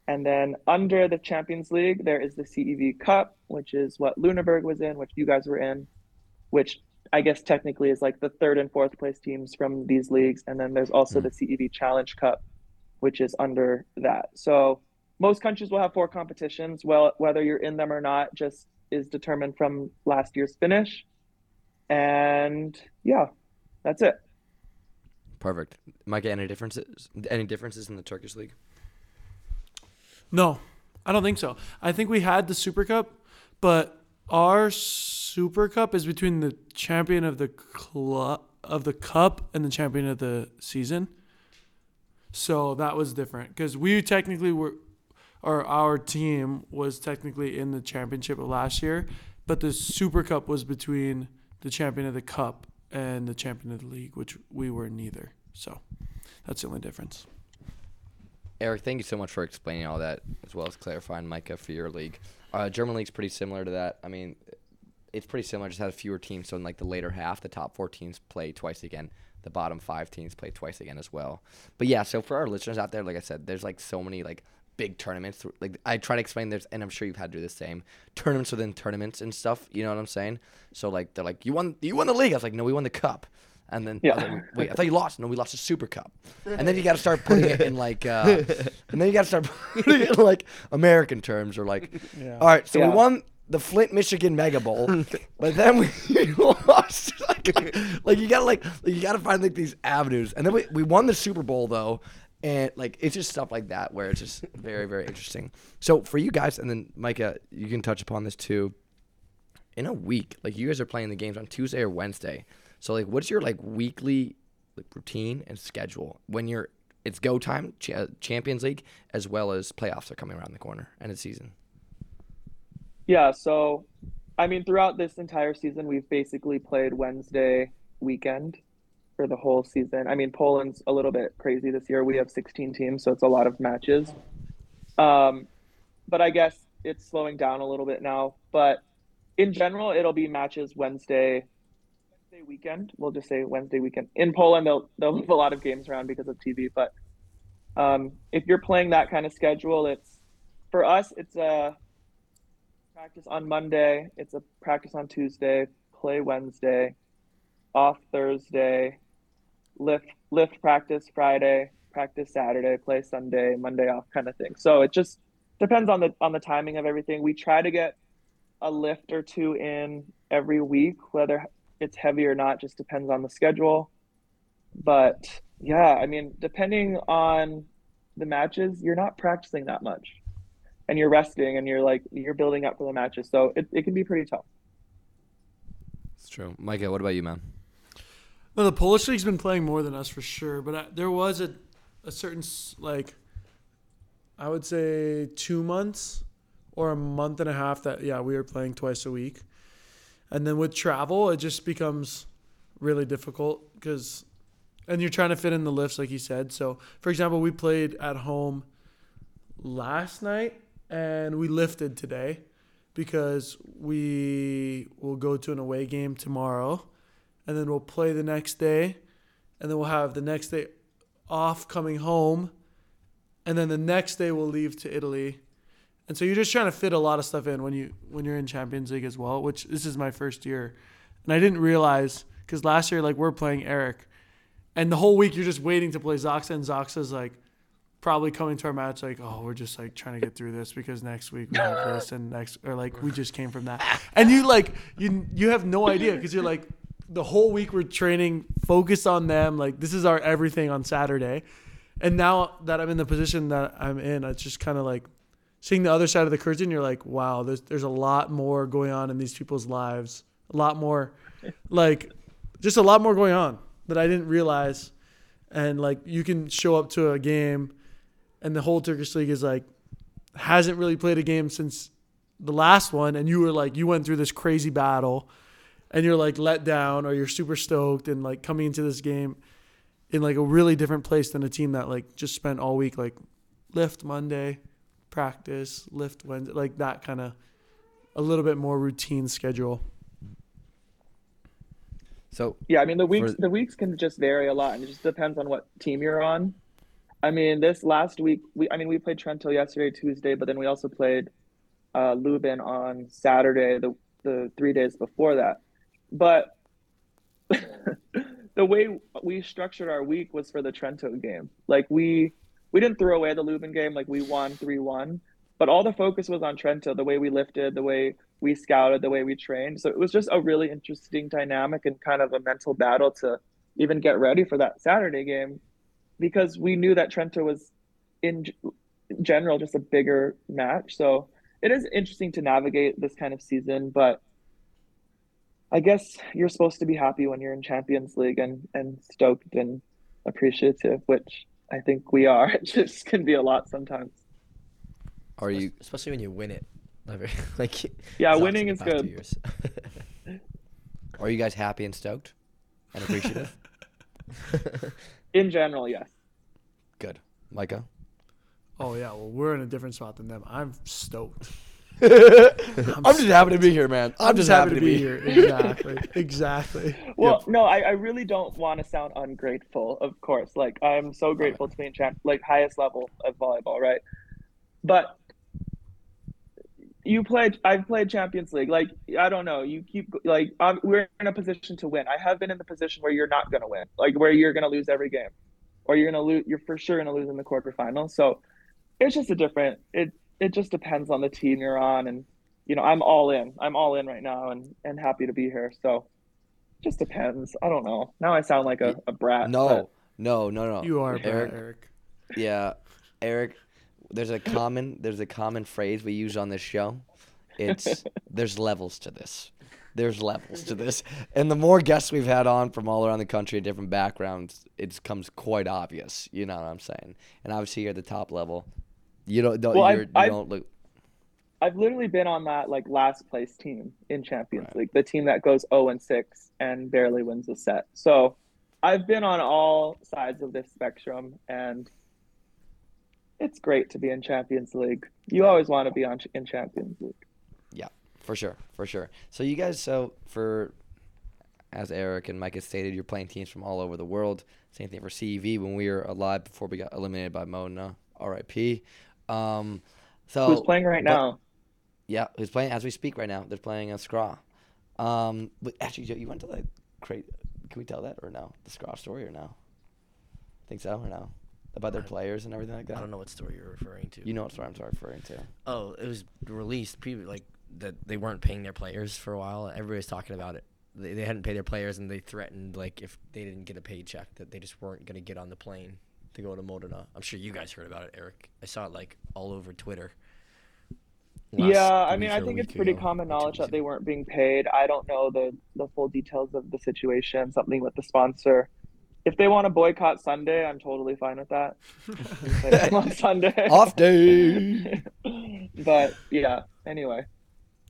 [SPEAKER 4] And then under the Champions League, there is the CEV Cup, which is what Lüneburg was in, which you guys were in, which I guess technically is like the third and fourth place teams from these leagues. And then there's also hmm. the CEV Challenge Cup, which is under that. So most countries will have four competitions. Well, whether you're in them or not just is determined from last year's finish. And yeah, that's it.
[SPEAKER 1] Perfect. Micah, any differences? Any differences in the Turkish league?
[SPEAKER 3] No, I don't think so. I think we had the Super Cup, but our Super Cup is between the champion of the club of the cup and the champion of the season. So that was different because we technically were, or our team was technically in the championship of last year, but the Super Cup was between the champion of the cup and the champion of the league, which we were neither. So that's the only difference.
[SPEAKER 1] Eric, thank you so much for explaining all that, as well as clarifying Micah for your league. Uh, German league's pretty similar to that. I mean, it's pretty similar. Just has fewer teams. So in like the later half, the top four teams play twice again. The bottom five teams play twice again as well. But yeah, so for our listeners out there, like I said, there's like so many like big tournaments. Like I try to explain there's, and I'm sure you've had to do the same tournaments within tournaments and stuff. You know what I'm saying? So like they're like, you won, you won the league. I was like, no, we won the cup. And then I was
[SPEAKER 4] Yeah.
[SPEAKER 1] like, wait, I thought you lost. No, we lost the Super Cup. And then you got to start putting it in like, uh, [LAUGHS] and then you got to start putting it in like American terms or like, all right, so we won the Flint, Michigan Mega Bowl, [LAUGHS] but then we [LAUGHS] lost. Like, like you gotta like, like you gotta find like these avenues, and then we, we won the Super Bowl though, and like it's just stuff like that where it's just very very interesting. So for you guys, and then Micah, you can touch upon this too. In a week, like you guys are playing the games on Tuesday or Wednesday, so like what's your like weekly like routine and schedule when you're it's go time uh, Champions League as well as playoffs are coming around the corner end of season.
[SPEAKER 4] Yeah, so I mean, throughout this entire season, we've basically played Wednesday weekend for the whole season. I mean, Poland's a little bit crazy this year. We have 16 teams, so it's a lot of matches. Um, but I guess it's slowing down a little bit now. But in general, it'll be matches Wednesday, Wednesday weekend. We'll just say Wednesday weekend. In Poland, they'll they'll move a lot of games around because of TV. But um, if you're playing that kind of schedule, it's for us, it's a practice on Monday. It's a practice on Tuesday. Play Wednesday. Off Thursday. Lift lift practice Friday. Practice Saturday. Play Sunday. Monday off, kind of thing. So it just depends on the on the timing of everything. We try to get a lift or two in every week, whether it's heavy or not. Just depends on the schedule. But yeah, I mean, depending on the matches, you're not practicing that much and you're resting and you're like you're building up for the matches. So it, it can be pretty tough.
[SPEAKER 1] It's true. Micah, what about you, man?
[SPEAKER 3] Well, the Polish league's been playing more than us for sure, but I, there was a, a certain like, I would say two months or a month and a half that yeah we were playing twice a week, and then with travel it just becomes really difficult because, and you're trying to fit in the lifts like you said. So for example, we played at home last night and we lifted today because we will go to an away game tomorrow and then we'll play the next day, and then we'll have the next day off coming home, and then the next day we'll leave to Italy. And so you're just trying to fit a lot of stuff in when you when you're in Champions League as well, which this is my first year. And I didn't realize cuz last year like we're playing Eric and the whole week you're just waiting to play ZAKSA and ZAKSA's like probably coming to our match like, "Oh, we're just like trying to get through this because next week we have this and next or like we just came from that." And you like you you have no idea cuz you're like the whole week we're training focused on them like this is our everything on saturday and now that i'm in the position that i'm in it's just kind of like seeing the other side of the curtain you're like wow there's, there's a lot more going on in these people's lives. A lot more [LAUGHS] like just a lot more going on that i didn't realize. And like you can show up to a game and the whole turkish league is like hasn't really played a game since the last one. And you were like you went through this crazy battle and you're like let down or you're super stoked and like coming into this game in like a really different place than a team that like just spent all week like lift Monday, practice, lift Wednesday, like that kind of a little bit more routine schedule.
[SPEAKER 1] So
[SPEAKER 4] Yeah, I mean the weeks
[SPEAKER 1] For-
[SPEAKER 4] the weeks can just vary a lot, and it just depends on what team you're on. I mean, this last week we I mean we played Trento yesterday, Tuesday, but then we also played uh, Lubin on Saturday, the the three days before that. But [LAUGHS] the way we structured our week was for the Trento game. Like we we didn't throw away the Lubin game, like we won three one, but all the focus was on Trento, the way we lifted, the way we scouted, the way we trained. So it was just a really interesting dynamic and kind of a mental battle to even get ready for that Saturday game because we knew that Trento was in general just a bigger match. So it is interesting to navigate this kind of season, but I guess you're supposed to be happy when you're in Champions League and, and stoked and appreciative, which I think we are. [LAUGHS] It just can be a lot sometimes.
[SPEAKER 1] are you
[SPEAKER 5] especially when you win it? [LAUGHS] like
[SPEAKER 4] Yeah, winning is
[SPEAKER 5] the past two
[SPEAKER 4] good.
[SPEAKER 5] years. [LAUGHS]
[SPEAKER 1] are you guys happy and stoked and appreciative?
[SPEAKER 4] In general, yes.
[SPEAKER 1] Good, Micah.
[SPEAKER 3] Oh yeah, well we're in a different spot than them. I'm stoked.
[SPEAKER 1] I'm, just happy to be here, man. I'm, just, happy, to be,
[SPEAKER 3] here. Exactly. exactly. [LAUGHS]
[SPEAKER 4] Well, no, I, I really don't want to sound ungrateful, of course. Like, I'm so grateful to be in champ, like, highest level of volleyball, right? But you played, I've played Champions League. Like, I don't know. You keep, like, um, we're in a position to win. I have been in the position where you're not going to win, like, where you're going to lose every game, or you're going to lose, you're for sure going to lose in the quarterfinals. So it's just a different, it, it just depends on the team you're on and you know, I'm all in. I'm all in right now, and and happy to be here. So, just depends. I don't know. Now I sound like a, a brat.
[SPEAKER 1] No,
[SPEAKER 4] but-
[SPEAKER 1] no, no, no.
[SPEAKER 3] You are
[SPEAKER 1] Eric.
[SPEAKER 3] Eric. Eric.
[SPEAKER 1] Yeah, Eric. There's a common there's a common phrase we use on this show. It's [LAUGHS] there's levels to this. There's levels to this, and the more guests we've had on from all around the country, different backgrounds, it becomes quite obvious. You know what I'm saying? And obviously, you're at the top level. You don't, don't
[SPEAKER 4] Well, I've-
[SPEAKER 1] you're, you
[SPEAKER 4] I've-
[SPEAKER 1] don't look.
[SPEAKER 4] I've literally been on that like last place team in Champions League, the team that goes 0 and 6 and barely wins a set. So I've been on all sides of this spectrum, and it's great to be in Champions League. You always want to be on in Champions League.
[SPEAKER 1] Yeah, for sure, for sure. So you guys, so for as Eric and Mike has stated, you're playing teams from all over the world. Same thing for CEV when we were alive before we got eliminated by Mona. R.I.P. Um, so
[SPEAKER 4] Who's playing right
[SPEAKER 1] but-
[SPEAKER 4] now?
[SPEAKER 1] Yeah, who's playing as we speak right now? They're playing a Skra. Um, but actually, Joe, you went to the crate. Can we tell that or no? The Skra story or no? Think so or no? About their players and everything like that.
[SPEAKER 6] I don't know what story you're referring to.
[SPEAKER 1] You know what story I'm sorry referring to.
[SPEAKER 6] Oh, it was released pre like that they weren't paying their players for a while. Everybody was talking about it. They, they hadn't paid their players and they threatened like if they didn't get a paycheck that they just weren't gonna get on the plane to go to Modena. I'm sure you guys heard about it, Eric. I saw it like all over Twitter.
[SPEAKER 4] yeah, I mean, I think it's pretty
[SPEAKER 6] ago,
[SPEAKER 4] common knowledge that they weren't being paid. I don't know the the full details of the situation. Something with the sponsor. If they want to boycott Sunday, I'm totally fine with that. Play them on Sunday.
[SPEAKER 1] Off day. [LAUGHS]
[SPEAKER 4] but yeah. Anyway,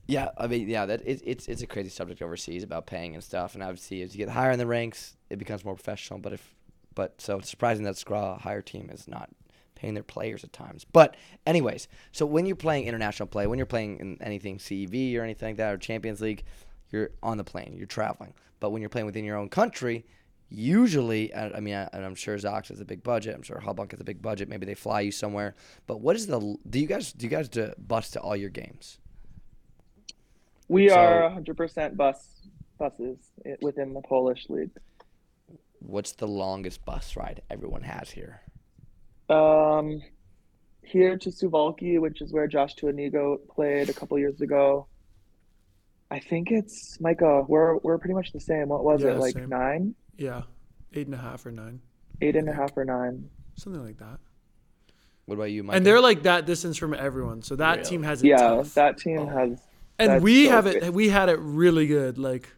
[SPEAKER 1] Yeah, I mean, yeah, that it, it's it's a crazy subject overseas about paying and stuff, and obviously as you get higher in the ranks, it becomes more professional. But if, but so it's surprising that Skra higher team is not paying their players at times. But anyways, so when you're playing international play, when you're playing in anything CEV or anything like that or Champions League, you're on the plane, you're traveling. But when you're playing within your own country, usually, I, mean, I, and I'm sure ZAKSA has a big budget. I'm sure Halkbank has a big budget. Maybe they fly you somewhere. But what is the? Do you guys do you guys do bus to all your games?
[SPEAKER 4] we
[SPEAKER 1] So-
[SPEAKER 4] are 100% bus buses eh, within the Polish league.
[SPEAKER 1] What's the longest bus ride everyone has here?
[SPEAKER 4] Um, here to Suwalki, which is where Josh Tuaniga played a couple years ago. I think it's Micah. We're we're pretty much the same. What was
[SPEAKER 3] Yeah,
[SPEAKER 4] it like
[SPEAKER 3] same.
[SPEAKER 4] nine,
[SPEAKER 3] Yeah, eight and a half or nine,
[SPEAKER 4] eight and a half, or nine?
[SPEAKER 3] something like that.
[SPEAKER 1] What about you, Mike?
[SPEAKER 3] And they're like that distance from everyone, so that team has it
[SPEAKER 4] Yeah,
[SPEAKER 3] tough.
[SPEAKER 4] that team
[SPEAKER 1] Oh.
[SPEAKER 4] has.
[SPEAKER 3] and we
[SPEAKER 4] so
[SPEAKER 3] have
[SPEAKER 4] good.
[SPEAKER 3] it. We had it really good. Like,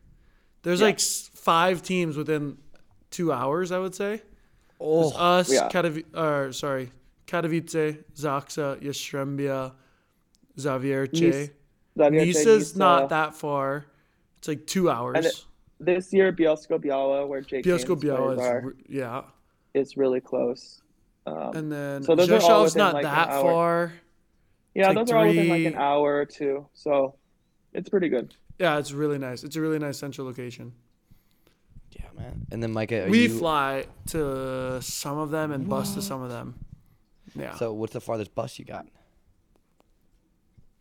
[SPEAKER 3] there's
[SPEAKER 4] Yeah.
[SPEAKER 3] like five teams within two hours. I would say.
[SPEAKER 1] oh,
[SPEAKER 3] us,
[SPEAKER 4] Yeah.
[SPEAKER 3] Katowice, or sorry, Katowice, Zaksa, Jastrzębia, Zawiercie. Nysa's
[SPEAKER 4] Nysa.
[SPEAKER 3] not that far. It's like two hours.
[SPEAKER 4] it- This year, Bielsko Biała, where Jake
[SPEAKER 3] Bielsko Biała is
[SPEAKER 4] are,
[SPEAKER 3] re- yeah,
[SPEAKER 4] is really close. Um,
[SPEAKER 3] and then
[SPEAKER 4] So those are all within,
[SPEAKER 3] not
[SPEAKER 4] like,
[SPEAKER 3] that far.
[SPEAKER 4] yeah,
[SPEAKER 3] like
[SPEAKER 4] those are all within like an hour or two, so it's pretty good.
[SPEAKER 3] Yeah, it's really nice. It's a really nice central location.
[SPEAKER 1] Yeah, man. And then Micah,
[SPEAKER 3] we
[SPEAKER 1] you,
[SPEAKER 3] fly to some of them and bus to some of them. Yeah,
[SPEAKER 1] So what's the farthest bus you got?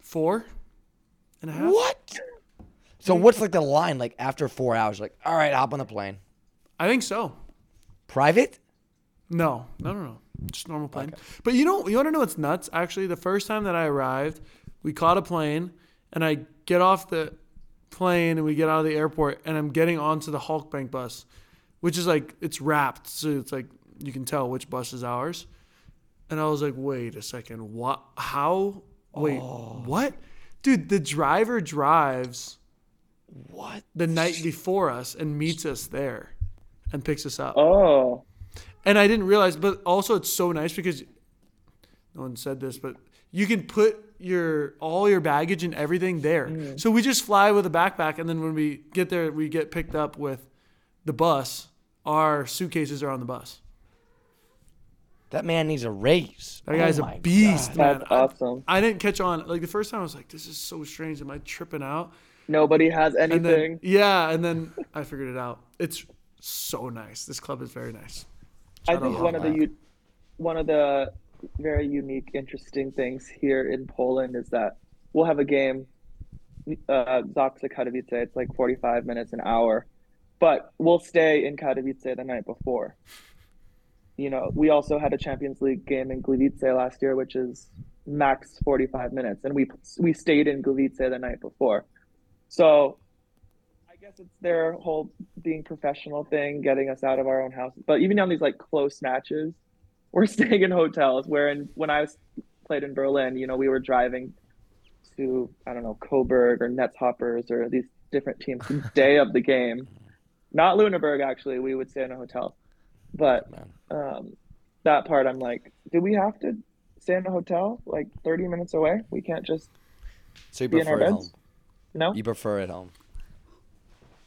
[SPEAKER 3] four and a half.
[SPEAKER 1] What? So what's like the line like after four hours? Like, all right, hop on the plane.
[SPEAKER 3] I think so.
[SPEAKER 1] Private?
[SPEAKER 3] No, no, no, no. Just normal plane. But you know, you want to know what's nuts? Actually, the first time that I arrived, we caught a plane, and I get off the plane and we get out of the airport, and I'm getting onto the Halkbank bus, which is like it's wrapped, so it's like you can tell which bus is ours. And I was like, wait a second, what? How? Wait, oh. what? Dude, the driver drives
[SPEAKER 1] What?
[SPEAKER 3] the night before us and meets us there, and picks us up
[SPEAKER 4] Oh,
[SPEAKER 3] and I didn't realize, but also it's so nice because no one said this, but you can put your all your baggage and everything there. Mm. So we just fly with a backpack, and then when we get there, we get picked up with the bus. Our suitcases are on the bus.
[SPEAKER 1] That man needs a raise.
[SPEAKER 3] That guy's
[SPEAKER 1] oh
[SPEAKER 3] a beast,
[SPEAKER 1] God.
[SPEAKER 3] man.
[SPEAKER 4] that's
[SPEAKER 3] I,
[SPEAKER 4] awesome.
[SPEAKER 3] I didn't catch on. Like the first time, I was like, "This is so strange. Am I tripping out?"
[SPEAKER 4] Nobody has
[SPEAKER 3] And
[SPEAKER 4] anything.
[SPEAKER 3] then yeah, and then [LAUGHS] I figured it out. It's so nice. This club is very nice.
[SPEAKER 4] I think one of the
[SPEAKER 3] Hotline.
[SPEAKER 4] u- one of the very unique, interesting things here in Poland is that we'll have a game, uh, Zaksa Katowice. It's like forty-five minutes, an hour, but we'll stay in Katowice the night before. You know, we also had a Champions League game in Gliwice last year, which is max 45 minutes, and we we stayed in Gliwice the night before. So I guess it's their whole being professional thing, getting us out of our own house. But even on these like close matches, we're [LAUGHS] staying in hotels. Where in, when I was played in Berlin, you know, we were driving to I don't know Coburg or Netzhoppers or these different teams the day of the game. Not Lüneburg, actually. We would stay in a hotel, but
[SPEAKER 1] Man.
[SPEAKER 4] um, that part I'm like, do we have to stay in a hotel like 30 minutes away? We can't just
[SPEAKER 1] So you
[SPEAKER 4] be in our
[SPEAKER 1] prefer it
[SPEAKER 4] beds?
[SPEAKER 1] home?
[SPEAKER 4] no.
[SPEAKER 1] You prefer it home?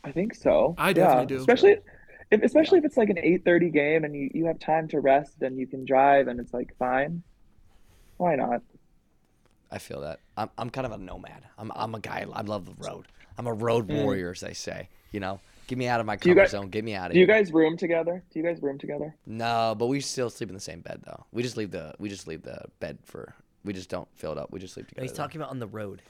[SPEAKER 4] I think so.
[SPEAKER 3] I
[SPEAKER 4] Yeah,
[SPEAKER 3] definitely do.
[SPEAKER 4] Especially if especially if it's like an 8:30 game and you, you have time to rest and you can drive and it's like fine. Why not?
[SPEAKER 1] I feel that. I'm, I'm kind of a nomad. I'm, I'm a guy. I love the road. I'm a road
[SPEAKER 4] Mm.
[SPEAKER 1] warrior, as they say. You know, get me out of my
[SPEAKER 4] Do
[SPEAKER 1] comfort
[SPEAKER 4] guys-
[SPEAKER 1] zone. Get me out of
[SPEAKER 4] Do you guys room together? Do you guys room together?
[SPEAKER 1] No, but we still sleep in the same bed though. We just leave the we just leave the bed for. We just don't fill it up. We just sleep
[SPEAKER 5] No,
[SPEAKER 1] together.
[SPEAKER 5] he's talking about on the road.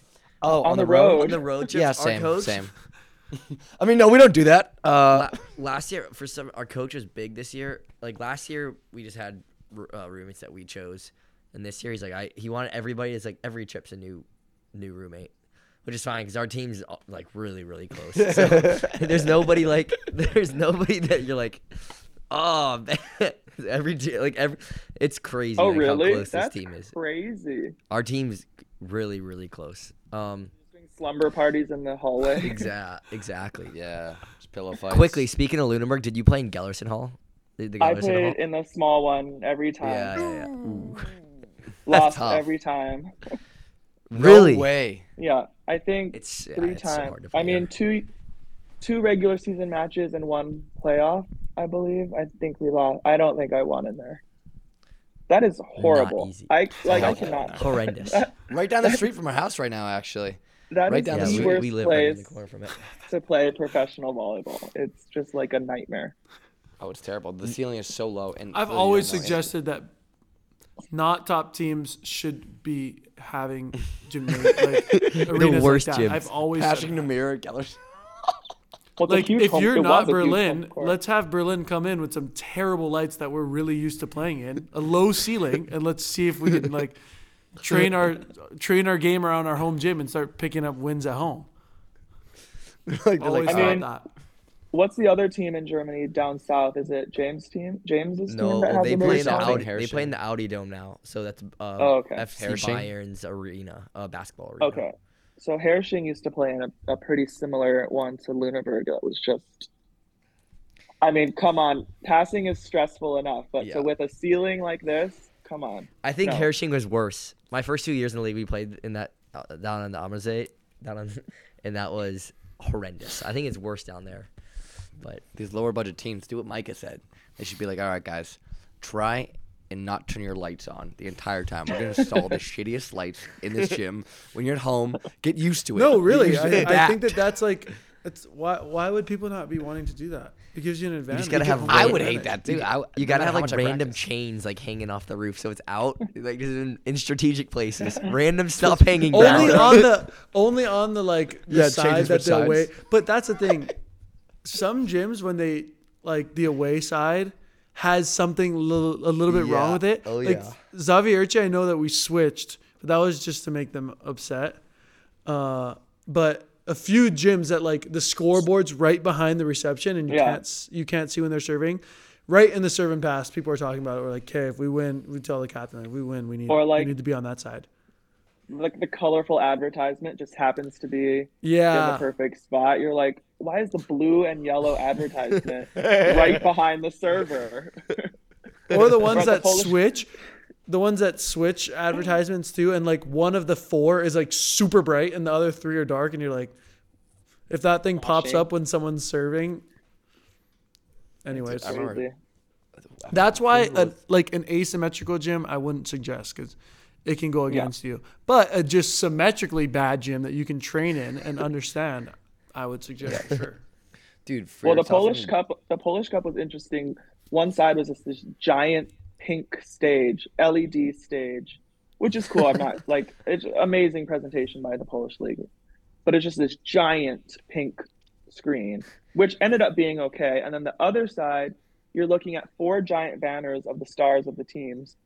[SPEAKER 1] oh,
[SPEAKER 4] on the road.
[SPEAKER 5] On the road trips,
[SPEAKER 1] Yeah, same, same. [LAUGHS] [LAUGHS] I mean, no, we don't do that. Uh,
[SPEAKER 5] La- last year, for some, our coach was big this year. Like last year, we just had uh, roommates that we chose, and this year he's like, I he wanted everybody. It's like every trip's a new, new roommate, which is fine because our team's uh, like really, really close. [LAUGHS] So [LAUGHS] there's nobody like there's nobody that you're like, oh man, every like every it's crazy.
[SPEAKER 4] Oh
[SPEAKER 5] like,
[SPEAKER 4] really?
[SPEAKER 5] How close
[SPEAKER 4] That's
[SPEAKER 5] this team is.
[SPEAKER 4] crazy.
[SPEAKER 5] Our team's really, really close. Um,
[SPEAKER 4] Doing slumber parties in the hallway. [LAUGHS]
[SPEAKER 5] exa- exactly.
[SPEAKER 1] yeah, just pillow [LAUGHS] fights.
[SPEAKER 5] Quickly speaking of Lüneburg, did you play in Gellersen Hall? The, the
[SPEAKER 4] I played
[SPEAKER 5] Hall?
[SPEAKER 4] in the small one every time.
[SPEAKER 5] Yeah, yeah, yeah. [LAUGHS]
[SPEAKER 4] Lost
[SPEAKER 1] tough.
[SPEAKER 4] every time.
[SPEAKER 1] No
[SPEAKER 5] Really?
[SPEAKER 1] way.
[SPEAKER 4] Yeah, I think
[SPEAKER 5] It's yeah,
[SPEAKER 4] three
[SPEAKER 5] it's
[SPEAKER 4] times.
[SPEAKER 5] hard to
[SPEAKER 4] I mean, two two regular season matches and one playoff. I believe. I think we lost. I don't think I won in there. That is horrible.
[SPEAKER 5] easy.
[SPEAKER 4] I like. I cannot.
[SPEAKER 1] no.
[SPEAKER 5] horrendous.
[SPEAKER 1] Right down the street from our house right now, actually.
[SPEAKER 4] That
[SPEAKER 1] Right
[SPEAKER 4] is
[SPEAKER 1] down
[SPEAKER 5] yeah,
[SPEAKER 1] the
[SPEAKER 4] the
[SPEAKER 5] we,
[SPEAKER 4] worst
[SPEAKER 5] we live right in
[SPEAKER 4] place
[SPEAKER 5] the corner from it.
[SPEAKER 4] to play professional volleyball. It's just like a nightmare.
[SPEAKER 1] Oh, it's terrible. The ceiling is so low, and
[SPEAKER 3] I've always suggested that not top teams should be having gym like, [LAUGHS] arenas
[SPEAKER 5] worst
[SPEAKER 3] like
[SPEAKER 5] gyms.
[SPEAKER 3] I've always
[SPEAKER 1] anything.
[SPEAKER 3] said
[SPEAKER 1] Patrick Namir, Gellers.
[SPEAKER 4] Well, a
[SPEAKER 3] like
[SPEAKER 4] huge
[SPEAKER 3] if
[SPEAKER 4] home-
[SPEAKER 3] you're not
[SPEAKER 4] was a huge
[SPEAKER 3] Berlin, let's have Berlin come in with some terrible lights that we're really used to playing in, a low ceiling, and let's see if we can like train our train our game around our home gym and start picking up wins at home. [LAUGHS]
[SPEAKER 1] like,
[SPEAKER 3] Always
[SPEAKER 1] like,
[SPEAKER 4] I
[SPEAKER 3] thought
[SPEAKER 4] mean,
[SPEAKER 3] that.
[SPEAKER 4] What's the other team in Germany down south? Is it James' team? James's team
[SPEAKER 5] No,
[SPEAKER 4] that has
[SPEAKER 5] they
[SPEAKER 4] the
[SPEAKER 5] play in the Audi. They play in the Audi Dome now, so that's uh,
[SPEAKER 4] Oh, okay.
[SPEAKER 5] FC
[SPEAKER 1] Hershey.
[SPEAKER 5] Bayern's arena, uh, basketball arena.
[SPEAKER 4] Okay. So Herrsching used to play in a, a pretty similar one to Lüneburg. That was just, I mean, come on, passing is stressful enough, but
[SPEAKER 5] Yeah.
[SPEAKER 4] so with a ceiling like this, come on.
[SPEAKER 5] I think
[SPEAKER 4] No.
[SPEAKER 5] Herrsching was worse. My first two years in the league, we played in that uh, down in the Ammersee, down on, [LAUGHS] and that was horrendous. I think it's worse down there. But
[SPEAKER 1] these lower budget teams do what Micah said. They should be like, all right, guys, try and not turn your lights on the entire time. We're gonna [LAUGHS] install the shittiest lights in this gym. When you're at home, get used to it.
[SPEAKER 3] No, really, I, I think that that's like, it's why why would people not be wanting to do that? It gives you an advantage.
[SPEAKER 5] You just gotta
[SPEAKER 3] You
[SPEAKER 5] have
[SPEAKER 1] I would
[SPEAKER 3] advantage.
[SPEAKER 1] hate that too. I,
[SPEAKER 5] you gotta have like random
[SPEAKER 1] practice.
[SPEAKER 5] chains like hanging off the roof, so it's out, like just in, in strategic places. [LAUGHS] Random stuff hanging
[SPEAKER 3] only
[SPEAKER 5] down.
[SPEAKER 3] on the [LAUGHS] only on the like the
[SPEAKER 1] Yeah,
[SPEAKER 3] side
[SPEAKER 1] changes
[SPEAKER 3] that
[SPEAKER 1] which
[SPEAKER 3] the away. But that's the thing. Some gyms when they like the away side has something little, a little bit wrong with it.
[SPEAKER 5] Oh,
[SPEAKER 3] like
[SPEAKER 5] yeah.
[SPEAKER 3] Zawiercie, I know that we switched, but that was just to make them upset. Uh, but a few gyms that like the scoreboard's right behind the reception and you
[SPEAKER 4] Yeah.
[SPEAKER 3] can't you can't see when they're serving. Right in the serving pass, people are talking about it. We're like, okay, if we win, we tell the captain, like, we win, we need,
[SPEAKER 4] Or, like-
[SPEAKER 3] we need to be on that side.
[SPEAKER 4] Like the colorful advertisement just happens to be yeah in the perfect spot. You're like, why is the blue and yellow advertisement [LAUGHS] right behind the server?
[SPEAKER 3] or the [LAUGHS] ones that switch the ones that switch advertisements too and like one of the four is like super bright and the other three are dark and you're like if that thing pops
[SPEAKER 4] shame.
[SPEAKER 3] up when someone's serving anyways
[SPEAKER 1] I remember-
[SPEAKER 4] Crazy.
[SPEAKER 3] that's why a, like an asymmetrical gym i wouldn't suggest because it can go against you but a just symmetrically bad gym that you can train in and understand i would suggest for sure [LAUGHS]
[SPEAKER 1] dude. For
[SPEAKER 4] Well, the Polish
[SPEAKER 1] and-
[SPEAKER 4] Cup, the Polish Cup was interesting. One side was just this giant pink stage, LED stage, which is cool. I'm not [LAUGHS] like it's amazing presentation by the Polish league, but it's just this giant pink screen, which ended up being okay. And then the other side, you're looking at four giant banners of the stars of the teams.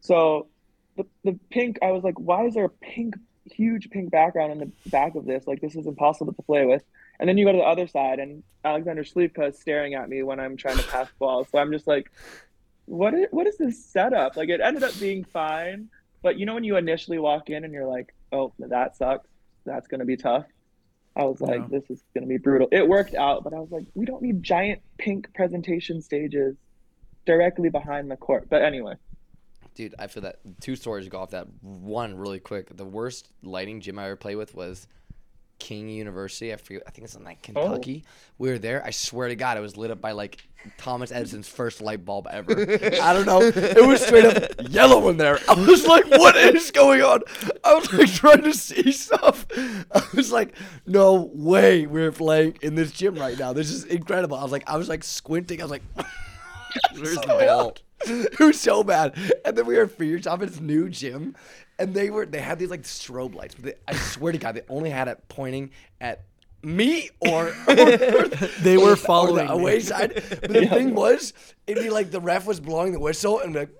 [SPEAKER 4] So the, the pink. I was like, why is there a pink, huge pink background in the back of this? Like, this is impossible to play with. And then you go to the other side, and Aleksander Śliwka is staring at me when I'm trying to pass balls. So I'm just like, what is, what is this setup? Like, it ended up being fine. But you know, when you initially walk in and you're like, oh, that sucks. That's going to be tough. I was like,
[SPEAKER 3] Yeah.
[SPEAKER 4] this is going to be brutal. It worked out, but I was like, we don't need giant pink presentation stages directly behind the court. But anyway,
[SPEAKER 1] Dude, I feel that two stories go off that. One really quick. The worst lighting gym I ever played with was King University. I forget. I think it's in like Kentucky. Oh. We were there. I swear to God, it was lit up by like Thomas Edison's first light bulb ever. [LAUGHS] I don't know. It was straight up yellow in there. I was like, what is going on? I was like trying to see stuff. I was like, no way we're playing in this gym right now. This is incredible. I was like, I was like squinting. I was like,
[SPEAKER 5] Where's the ball?
[SPEAKER 1] It was so bad. And then we were at Fear Shop at this new gym, and they were they had these like strobe lights, but they, I swear to God, they only had it pointing at me or, or- [LAUGHS]
[SPEAKER 3] They were
[SPEAKER 1] or the
[SPEAKER 3] following me.
[SPEAKER 1] away side. But the [LAUGHS] thing was, it'd be like the ref was blowing the whistle and like,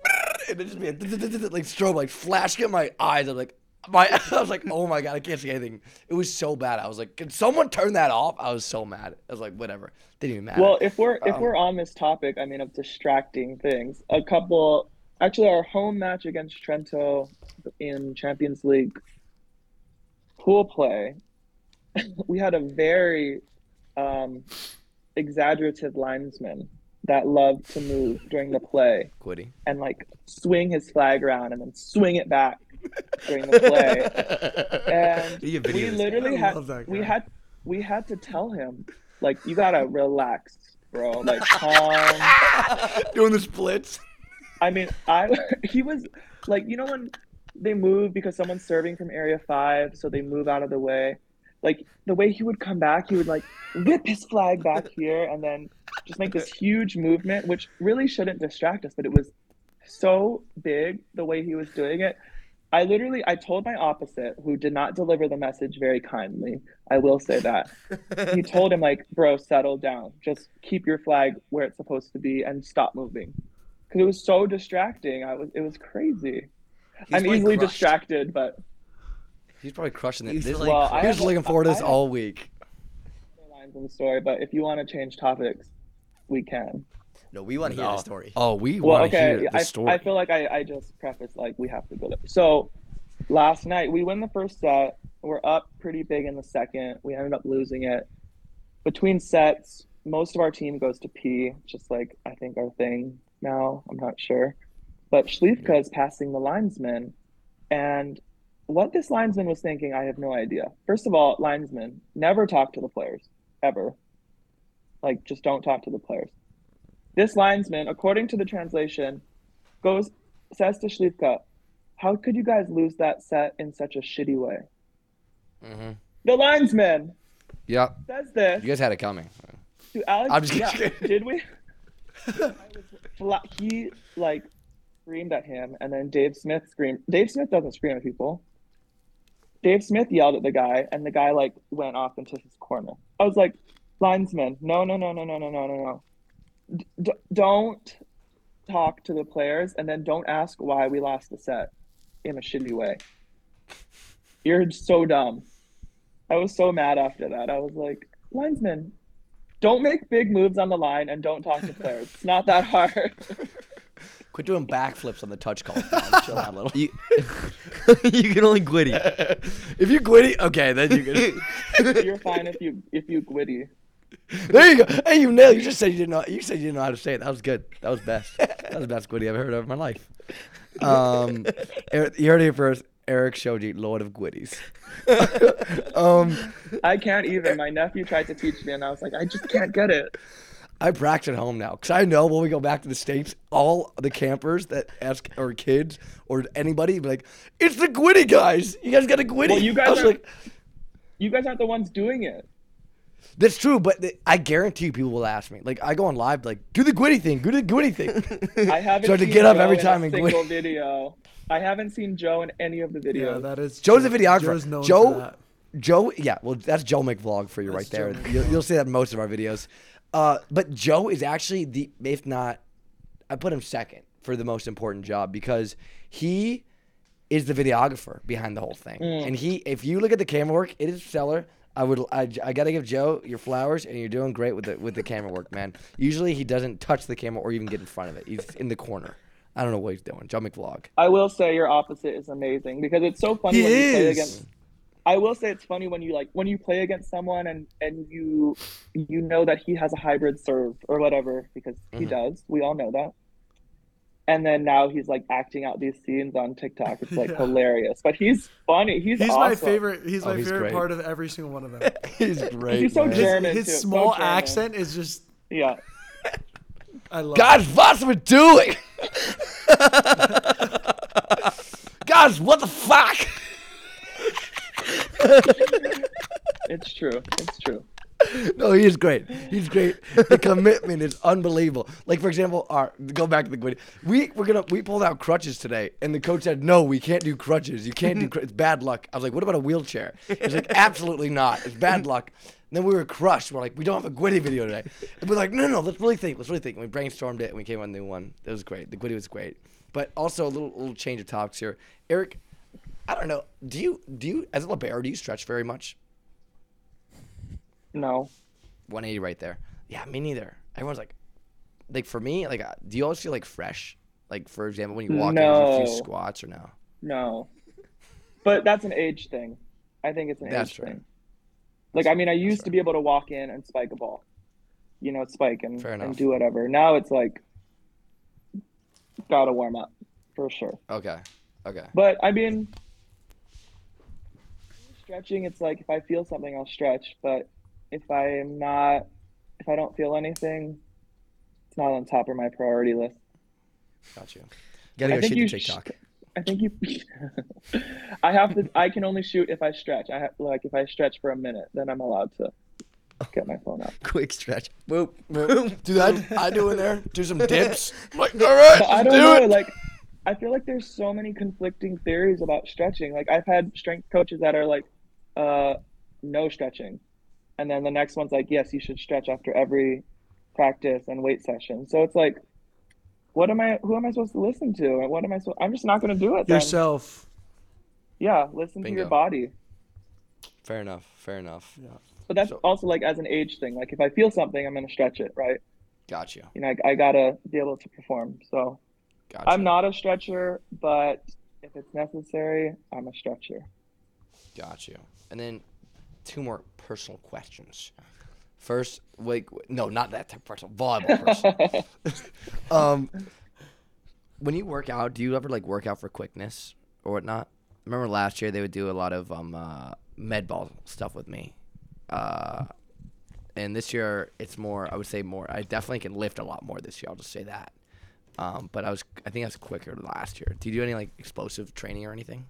[SPEAKER 1] and it'd just be like, like strobe like flashing at my eyes. I'm like. My, [LAUGHS] I was like, oh my god, I can't see anything. It was so bad. I was like, can someone turn that off? I was so mad. I was like, whatever. Didn't even matter.
[SPEAKER 4] well, if we're if
[SPEAKER 1] Um,
[SPEAKER 4] we're on this topic, I mean, of distracting things, a couple. Actually, our home match against Trento in Champions League pool play, [LAUGHS] we had a very um, exaggerative linesman that loved to move during the play
[SPEAKER 1] Quitty.
[SPEAKER 4] and like swing his flag around and then swing it back during the play. [LAUGHS] And we literally had we had we had to tell him like you gotta relax, bro. Like calm. [LAUGHS]
[SPEAKER 1] Doing the splits.
[SPEAKER 4] I mean, I [LAUGHS] he was like you know when they move because someone's serving from area five, so they move out of the way. Like the way he would come back, he would like whip his flag back here and then just make this huge movement, which really shouldn't distract us, but it was so big the way he was doing it. I literally I told my opposite, who did not deliver the message very kindly. I will say that. he told him like, "Bro, settle down. Just keep your flag where it's supposed to be and stop moving." Cuz it was so distracting. I was it was crazy.
[SPEAKER 1] He's
[SPEAKER 4] I'm easily
[SPEAKER 1] crushed.
[SPEAKER 4] distracted, but
[SPEAKER 1] He's probably crushing it.
[SPEAKER 5] He's
[SPEAKER 1] This,
[SPEAKER 5] like-
[SPEAKER 4] well, I
[SPEAKER 1] he was looking forward to this
[SPEAKER 4] have
[SPEAKER 1] all week.
[SPEAKER 4] lines in the story, but if you want to change topics, we can.
[SPEAKER 5] No, we want to hear
[SPEAKER 1] No.
[SPEAKER 5] the oh. story.
[SPEAKER 1] Oh, we
[SPEAKER 4] Well,
[SPEAKER 1] want to
[SPEAKER 4] okay.
[SPEAKER 1] hear the
[SPEAKER 4] I,
[SPEAKER 1] story.
[SPEAKER 4] I feel like I, I just prefaced like we have to go there. So last night we win the first set. We're up pretty big in the second. We ended up losing it. Between sets, most of our team goes to pee, just like I think our thing now. I'm not sure. But Śliwka is passing the linesman. And what this linesman was thinking, I have no idea. First of all, linesmen never talk to the players, ever. Like, just don't talk to the players. This linesman, according to the translation, goes says to Śliwka, "How could you guys lose that set in such a shitty way?"
[SPEAKER 1] Mhm.
[SPEAKER 4] The linesman
[SPEAKER 1] Yeah,
[SPEAKER 4] says this
[SPEAKER 1] you guys had it coming.
[SPEAKER 4] to Alex.
[SPEAKER 1] I'm just
[SPEAKER 4] yeah,
[SPEAKER 1] kidding.
[SPEAKER 4] did we? I was [LAUGHS] fla- he like screamed at him, and then Dave Smith screamed. Dave Smith doesn't scream at people. Dave Smith yelled at the guy, and the guy like went off into his corner. I was like, linesman, no, no, no, no, no, no, no, no, no. D- don't talk to the players, and then don't ask why we lost the set in a shitty way. You're so dumb. I was so mad after that. I was like, linesman, don't make big moves on the line and don't talk to [LAUGHS] players. It's not that hard.
[SPEAKER 1] Quit doing backflips on the touch call. [LAUGHS] Chill out a little.
[SPEAKER 5] You, [LAUGHS] you can only quitty.
[SPEAKER 1] if you quitty, okay, then you can.
[SPEAKER 4] You're fine if you if you gwitty.
[SPEAKER 1] there you go. Hey, you nailed. You just said you didn't know. You said you didn't know how to say it. That was good. That was best. That was the best quitty I've ever heard of in my life. Um, you heard it first. Eric Shoji, Lord of Gwitties. [LAUGHS] um,
[SPEAKER 4] I can't even. My nephew tried to teach me, and I was like, I just can't get it.
[SPEAKER 1] I practice at home now because I know when we go back to the states, all the campers that ask or kids or anybody be like, "It's the Gwitty guys. You guys got a Gwitty."
[SPEAKER 4] Well, you guys are-
[SPEAKER 1] like,
[SPEAKER 4] You guys aren't the ones doing it.
[SPEAKER 1] "That's true," but th- I guarantee you, people will ask me. Like, I go on live, like, "Do the Gwitty thing. Do the Gwitty thing." [LAUGHS]
[SPEAKER 4] I haven't.
[SPEAKER 1] So to get up
[SPEAKER 4] Joe
[SPEAKER 1] every
[SPEAKER 4] in
[SPEAKER 1] time
[SPEAKER 4] a
[SPEAKER 1] and
[SPEAKER 4] single
[SPEAKER 1] gwitty.
[SPEAKER 4] video. I haven't seen Joe in any of the videos.
[SPEAKER 3] Yeah,
[SPEAKER 4] videos.
[SPEAKER 3] that is.
[SPEAKER 1] Joe's a
[SPEAKER 3] true.
[SPEAKER 1] videographer.
[SPEAKER 3] Joe's known
[SPEAKER 1] Joe-
[SPEAKER 3] that.
[SPEAKER 1] Joe, yeah, well, that's Joe McVlog for you
[SPEAKER 3] That's
[SPEAKER 1] right there. You'll, you'll see that in most of our videos. Uh, but Joe is actually the, if not, I put him second for the most important job because he is the videographer behind the whole thing.
[SPEAKER 4] Mm.
[SPEAKER 1] And he, if you look at the camera work, it is stellar. I would, I, I gotta give Joe your flowers, and you're doing great with the with the camera work, man. Usually he doesn't touch the camera or even get in front of it. He's in the corner. I don't know what he's doing. Joe McVlog.
[SPEAKER 4] I will say your opposite is amazing because it's so funny
[SPEAKER 3] He
[SPEAKER 4] when you play against. I will say it's funny when you like when you play against someone and and you you know that he has a hybrid serve or whatever because he
[SPEAKER 1] Mhm.
[SPEAKER 4] does. We all know that. And then now he's like acting out these scenes on TikTok. It's like [LAUGHS]
[SPEAKER 3] Yeah.
[SPEAKER 4] hilarious, but he's funny. He's
[SPEAKER 3] He's my favorite. He's
[SPEAKER 1] Oh,
[SPEAKER 3] my
[SPEAKER 1] he's
[SPEAKER 3] favorite
[SPEAKER 1] great.
[SPEAKER 3] part of every single one of them. [LAUGHS]
[SPEAKER 1] He's great.
[SPEAKER 4] He's so
[SPEAKER 1] man.
[SPEAKER 4] German.
[SPEAKER 3] his
[SPEAKER 4] too, so
[SPEAKER 3] small
[SPEAKER 4] German.
[SPEAKER 3] accent is just.
[SPEAKER 4] Yeah. [LAUGHS]
[SPEAKER 3] I love.
[SPEAKER 1] Guys, what's we doing? Guys, what the fuck?
[SPEAKER 4] It's true. It's true.
[SPEAKER 1] No, he is great. He's great. The commitment is unbelievable. Like for example, our go back to the Gwynny. We we're gonna we pulled out crutches today, and the coach said, "No, we can't do crutches. You can't do. Cr- it's bad luck." I was like, "What about a wheelchair?" He's like, "Absolutely not. It's bad [LAUGHS] luck." And then we were crushed. We're like, "We don't have a Gwynny video today." And we're like, "No, no, no. Let's really think. Let's really think." And we brainstormed it, and we came on the new one. It was great. The Gwynny was great. But also a little little change of topics here, Eric. I don't know. Do you do you as a libero do you stretch very much?
[SPEAKER 4] No.
[SPEAKER 1] 180 right there. Yeah, me neither. Everyone's like, like for me, like, uh, do you always feel like fresh? Like for example, when you walk in, do you do
[SPEAKER 4] No.
[SPEAKER 1] squats or no?
[SPEAKER 4] No. But that's an age thing. I think it's an
[SPEAKER 1] That's
[SPEAKER 4] age
[SPEAKER 1] right.
[SPEAKER 4] thing. Like I mean, I used to be able to walk in and spike a ball, you know, spike and, and do whatever. Now it's like gotta warm up for sure.
[SPEAKER 1] Okay, okay,
[SPEAKER 4] But I mean, stretching. It's like if I feel something, I'll stretch. But if I am not, if I don't feel anything, it's not on top of my priority list.
[SPEAKER 1] got you. Gotta
[SPEAKER 4] I
[SPEAKER 1] go
[SPEAKER 4] think
[SPEAKER 1] shoot
[SPEAKER 4] you
[SPEAKER 1] the
[SPEAKER 4] sh-
[SPEAKER 1] TikTok.
[SPEAKER 4] I think you. [LAUGHS] I have to. I can only shoot if I stretch. I have like if I stretch for a minute, then I'm allowed to get my phone out.
[SPEAKER 5] Quick stretch. Boop. Boom.
[SPEAKER 1] Do that. [LAUGHS] I do in there. Do some [LAUGHS] dips. I'm like, all right,
[SPEAKER 4] I
[SPEAKER 1] let's
[SPEAKER 4] don't
[SPEAKER 1] do
[SPEAKER 4] know.
[SPEAKER 1] it.
[SPEAKER 4] Like, I feel like there's so many conflicting theories about stretching. Like I've had strength coaches that are like, uh, no stretching, and then the next one's like, yes, you should stretch after every practice and weight session. So it's like, what am I? Who am I supposed to listen to? And what am I? supposed I'm just not going to do it. Then.
[SPEAKER 3] Yourself.
[SPEAKER 4] Yeah, listen to your body.
[SPEAKER 1] Fair enough. Fair enough. Yeah.
[SPEAKER 4] But that's
[SPEAKER 1] So-
[SPEAKER 4] also like as an age thing. Like if I feel something, I'm going to stretch it, right?
[SPEAKER 1] Gotcha. you.
[SPEAKER 4] You know, I, I gotta be able to perform. So
[SPEAKER 1] Got you.
[SPEAKER 4] I'm not a stretcher, but if it's necessary, I'm a stretcher.
[SPEAKER 1] Gotcha. And then two more personal questions. First, like, no, not that type of personal. Volleyball person. [LAUGHS] um, when you work out, do you ever like work out for quickness or whatnot? Remember last year they would do a lot of um uh, med ball stuff with me, uh, and this year it's more. I would say more. I definitely can lift a lot more this year. I'll just say that. Um, but I was, I think I was quicker last year. Do you do any like explosive training or anything?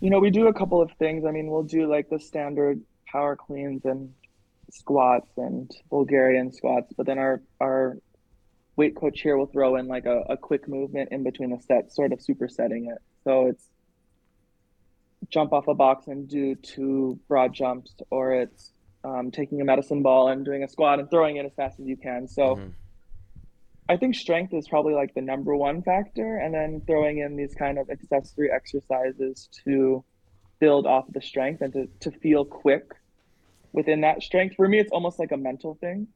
[SPEAKER 4] You know, we do a couple of things. I mean, we'll do like the standard power cleans and squats and Bulgarian squats, but then our our weight coach here will throw in like a, a quick movement in between the sets, sort of supersetting it. So it's jump off a box and do two broad jumps, or it's um, taking a medicine ball and doing a squat and throwing it as fast as you can. So
[SPEAKER 1] Mhm.
[SPEAKER 4] I think strength is probably like the number one factor, and then throwing in these kind of accessory exercises to build off the strength and to, to feel quick within that strength. For me, it's almost like a mental thing.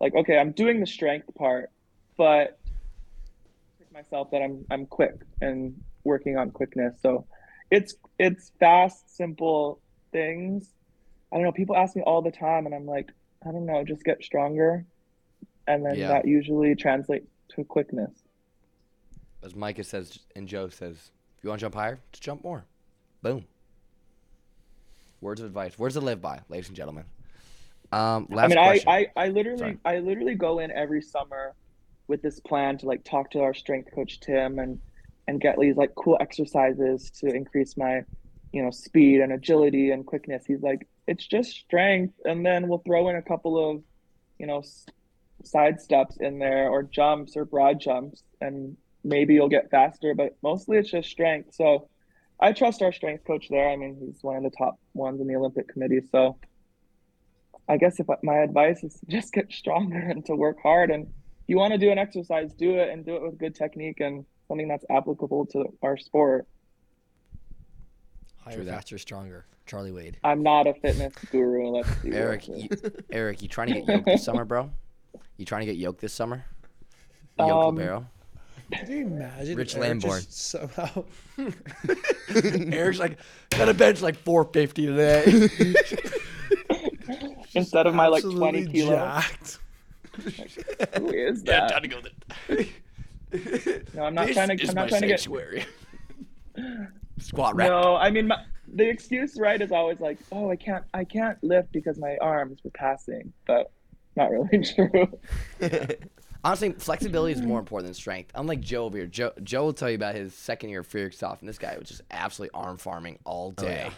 [SPEAKER 4] Like, okay, I'm doing the strength part, but myself that I'm I'm quick and working on quickness. So it's it's fast, simple things. I don't know. People ask me all the time, and I'm like, I don't know, just get stronger, and then
[SPEAKER 1] Yeah.
[SPEAKER 4] that usually translates to quickness.
[SPEAKER 1] As Micah says and Joe says, if you want to jump higher, just jump more. Boom. Words of advice. Words to live by, ladies and gentlemen. Um, last
[SPEAKER 4] I mean, I. I, I literally,
[SPEAKER 1] Sorry.
[SPEAKER 4] I literally go in every summer with this plan to like talk to our strength coach Tim and and get these like cool exercises to increase my, you know, speed and agility and quickness. He's like, it's just strength, and then we'll throw in a couple of, you know, side steps in there or jumps or broad jumps, and maybe you'll get faster. But mostly it's just strength. So. I trust our strength coach there. I mean, he's one of the top ones in the Olympic committee. So, I guess if my advice is to [LAUGHS] just get stronger and to work hard, and you want to do an exercise, do it and do it with good technique, and something that's applicable to our sport.
[SPEAKER 5] Higher,
[SPEAKER 1] True that.
[SPEAKER 5] faster, stronger. Charlie Wade.
[SPEAKER 4] I'm not a fitness guru. Let's [LAUGHS] be
[SPEAKER 1] Eric, you, Eric, you trying to get yoked this summer, bro? You trying to get yoked this summer? Yoke
[SPEAKER 4] Um,
[SPEAKER 1] Libero.
[SPEAKER 3] Can you imagine?
[SPEAKER 5] Rich
[SPEAKER 3] Eric
[SPEAKER 5] Lamborn.
[SPEAKER 3] Somehow. [LAUGHS]
[SPEAKER 1] Eric's like, got a bench like 450 today. [LAUGHS]
[SPEAKER 4] Instead of my like 20 kilos.
[SPEAKER 3] jacked.
[SPEAKER 4] Who is
[SPEAKER 1] yeah,
[SPEAKER 4] that?
[SPEAKER 1] time to go. Then.
[SPEAKER 4] No, I'm not
[SPEAKER 1] this
[SPEAKER 4] trying to. I'm not trying to get.
[SPEAKER 1] sanctuary. Squat rack.
[SPEAKER 4] No, I mean my, the excuse, right, is always like, oh, I can't, I can't lift because my arms were passing, but not really [LAUGHS] true.
[SPEAKER 1] Honestly, flexibility is more important than strength. Unlike Joe over here, Joe, Joe will tell you about his second year of Fearsoft, and this guy was just absolutely arm farming all day.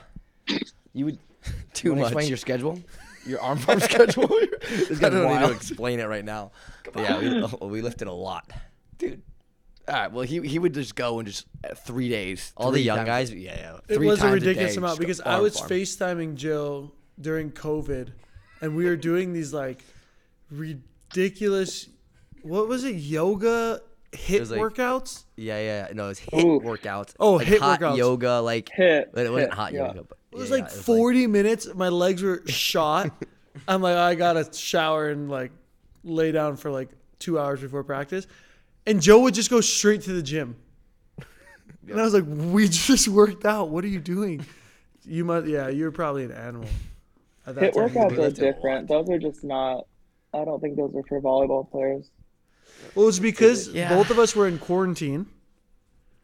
[SPEAKER 1] [LAUGHS] You would [LAUGHS]
[SPEAKER 5] Too
[SPEAKER 1] wanna
[SPEAKER 5] much.
[SPEAKER 1] explain your schedule, your arm farm [LAUGHS] schedule. this
[SPEAKER 5] I
[SPEAKER 1] guy's
[SPEAKER 5] don't need to
[SPEAKER 1] wild,
[SPEAKER 5] explain it right now. But yeah, we, oh, we lifted a lot.
[SPEAKER 1] dude. All right, well, he he would just go and just uh, three days.
[SPEAKER 5] All the young
[SPEAKER 1] times-
[SPEAKER 5] guys, yeah, yeah.
[SPEAKER 3] It was a
[SPEAKER 1] times a
[SPEAKER 3] ridiculous
[SPEAKER 1] day,
[SPEAKER 3] amount because I was
[SPEAKER 1] farm.
[SPEAKER 3] FaceTiming Jill during COVID and we were doing these like ridiculous what was it? Yoga hit
[SPEAKER 5] was like-
[SPEAKER 3] workouts?
[SPEAKER 5] Yeah, yeah. yeah. No, it was hit
[SPEAKER 4] Ooh.
[SPEAKER 5] workouts.
[SPEAKER 3] Oh,
[SPEAKER 5] like
[SPEAKER 3] hit
[SPEAKER 5] hot
[SPEAKER 3] workouts.
[SPEAKER 5] yoga, like
[SPEAKER 4] Hit,
[SPEAKER 5] But it wasn't
[SPEAKER 4] hit,
[SPEAKER 5] hot
[SPEAKER 4] yeah.
[SPEAKER 5] yoga. But
[SPEAKER 3] It was
[SPEAKER 5] yeah,
[SPEAKER 3] like
[SPEAKER 5] yeah,
[SPEAKER 3] 40 minutes. My legs were [LAUGHS] shot. I'm like, I gotta shower and like lay down for like two hours before practice. And Joe would just go straight to the gym. And I was like, we just worked out. What are you doing? You must, yeah, you're probably an animal. At that
[SPEAKER 4] Hit
[SPEAKER 3] time.
[SPEAKER 4] workouts are
[SPEAKER 1] lifted a lot.
[SPEAKER 4] different. Those are just not. I don't think those are for volleyball players.
[SPEAKER 3] Well, it's because
[SPEAKER 1] Yeah.
[SPEAKER 3] both of us were in quarantine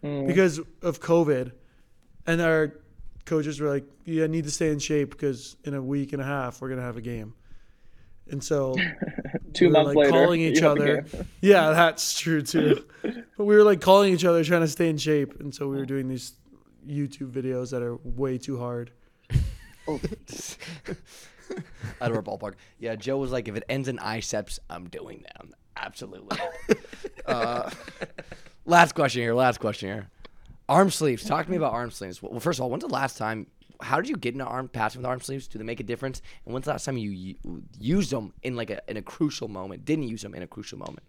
[SPEAKER 4] Mm.
[SPEAKER 3] because of COVID, and our coaches were like, "You need to stay in shape because in a week and a half we're gonna have a game." And so [LAUGHS]
[SPEAKER 4] Two
[SPEAKER 3] we were,
[SPEAKER 4] months
[SPEAKER 3] like
[SPEAKER 4] later,
[SPEAKER 3] calling each other. [LAUGHS] Yeah, that's true too. but we were like calling each other, trying to stay in shape, and so we were doing these YouTube videos that are way too hard. [LAUGHS]
[SPEAKER 1] out of our ballpark. Yeah, Joe was like, if it ends in iceps, I'm doing them. Absolutely. uh, last question here. Last question here. Arm sleeves. Talk to me about arm sleeves. Well, first of all, when's the last time? How did you get into arm passing with arm sleeves? Do they make a difference? And when's the last time you, u- used them in like a in a crucial moment? Didn't use them in a crucial moment?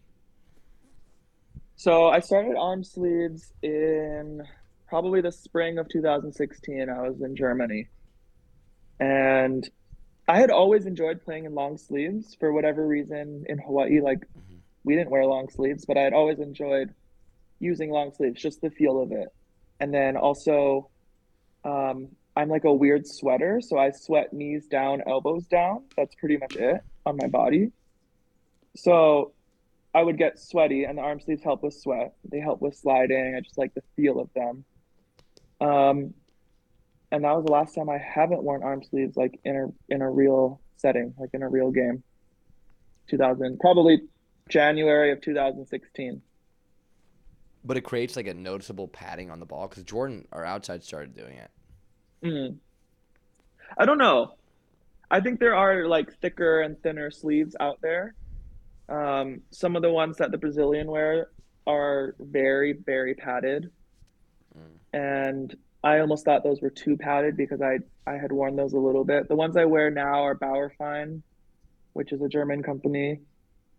[SPEAKER 4] So I started arm sleeves in probably the spring of 2016. I was in Germany. And I had always enjoyed playing in long sleeves for whatever reason in Hawaii. Like, we didn't wear long sleeves, but I had always enjoyed using long sleeves, just the feel of it. And then also, um, I'm like a weird sweater. So I sweat knees down, elbows down. That's pretty much it on my body. So I would get sweaty, and the arm sleeves help with sweat. They help with sliding. I just like the feel of them. Um, and that was the last time I haven't worn arm sleeves like in a in a real setting, like in a real game. 2000, probably January of 2016.
[SPEAKER 1] But it creates like a noticeable padding on the ball because Jordan, our outside, started doing it.
[SPEAKER 4] Mm. I don't know. I think there are like thicker and thinner sleeves out there. Um, some of the ones that the Brazilian wear are very, very padded. And I almost thought those were too padded because I I had worn those a little bit. The ones I wear now are Bauerfeind, which is a German company.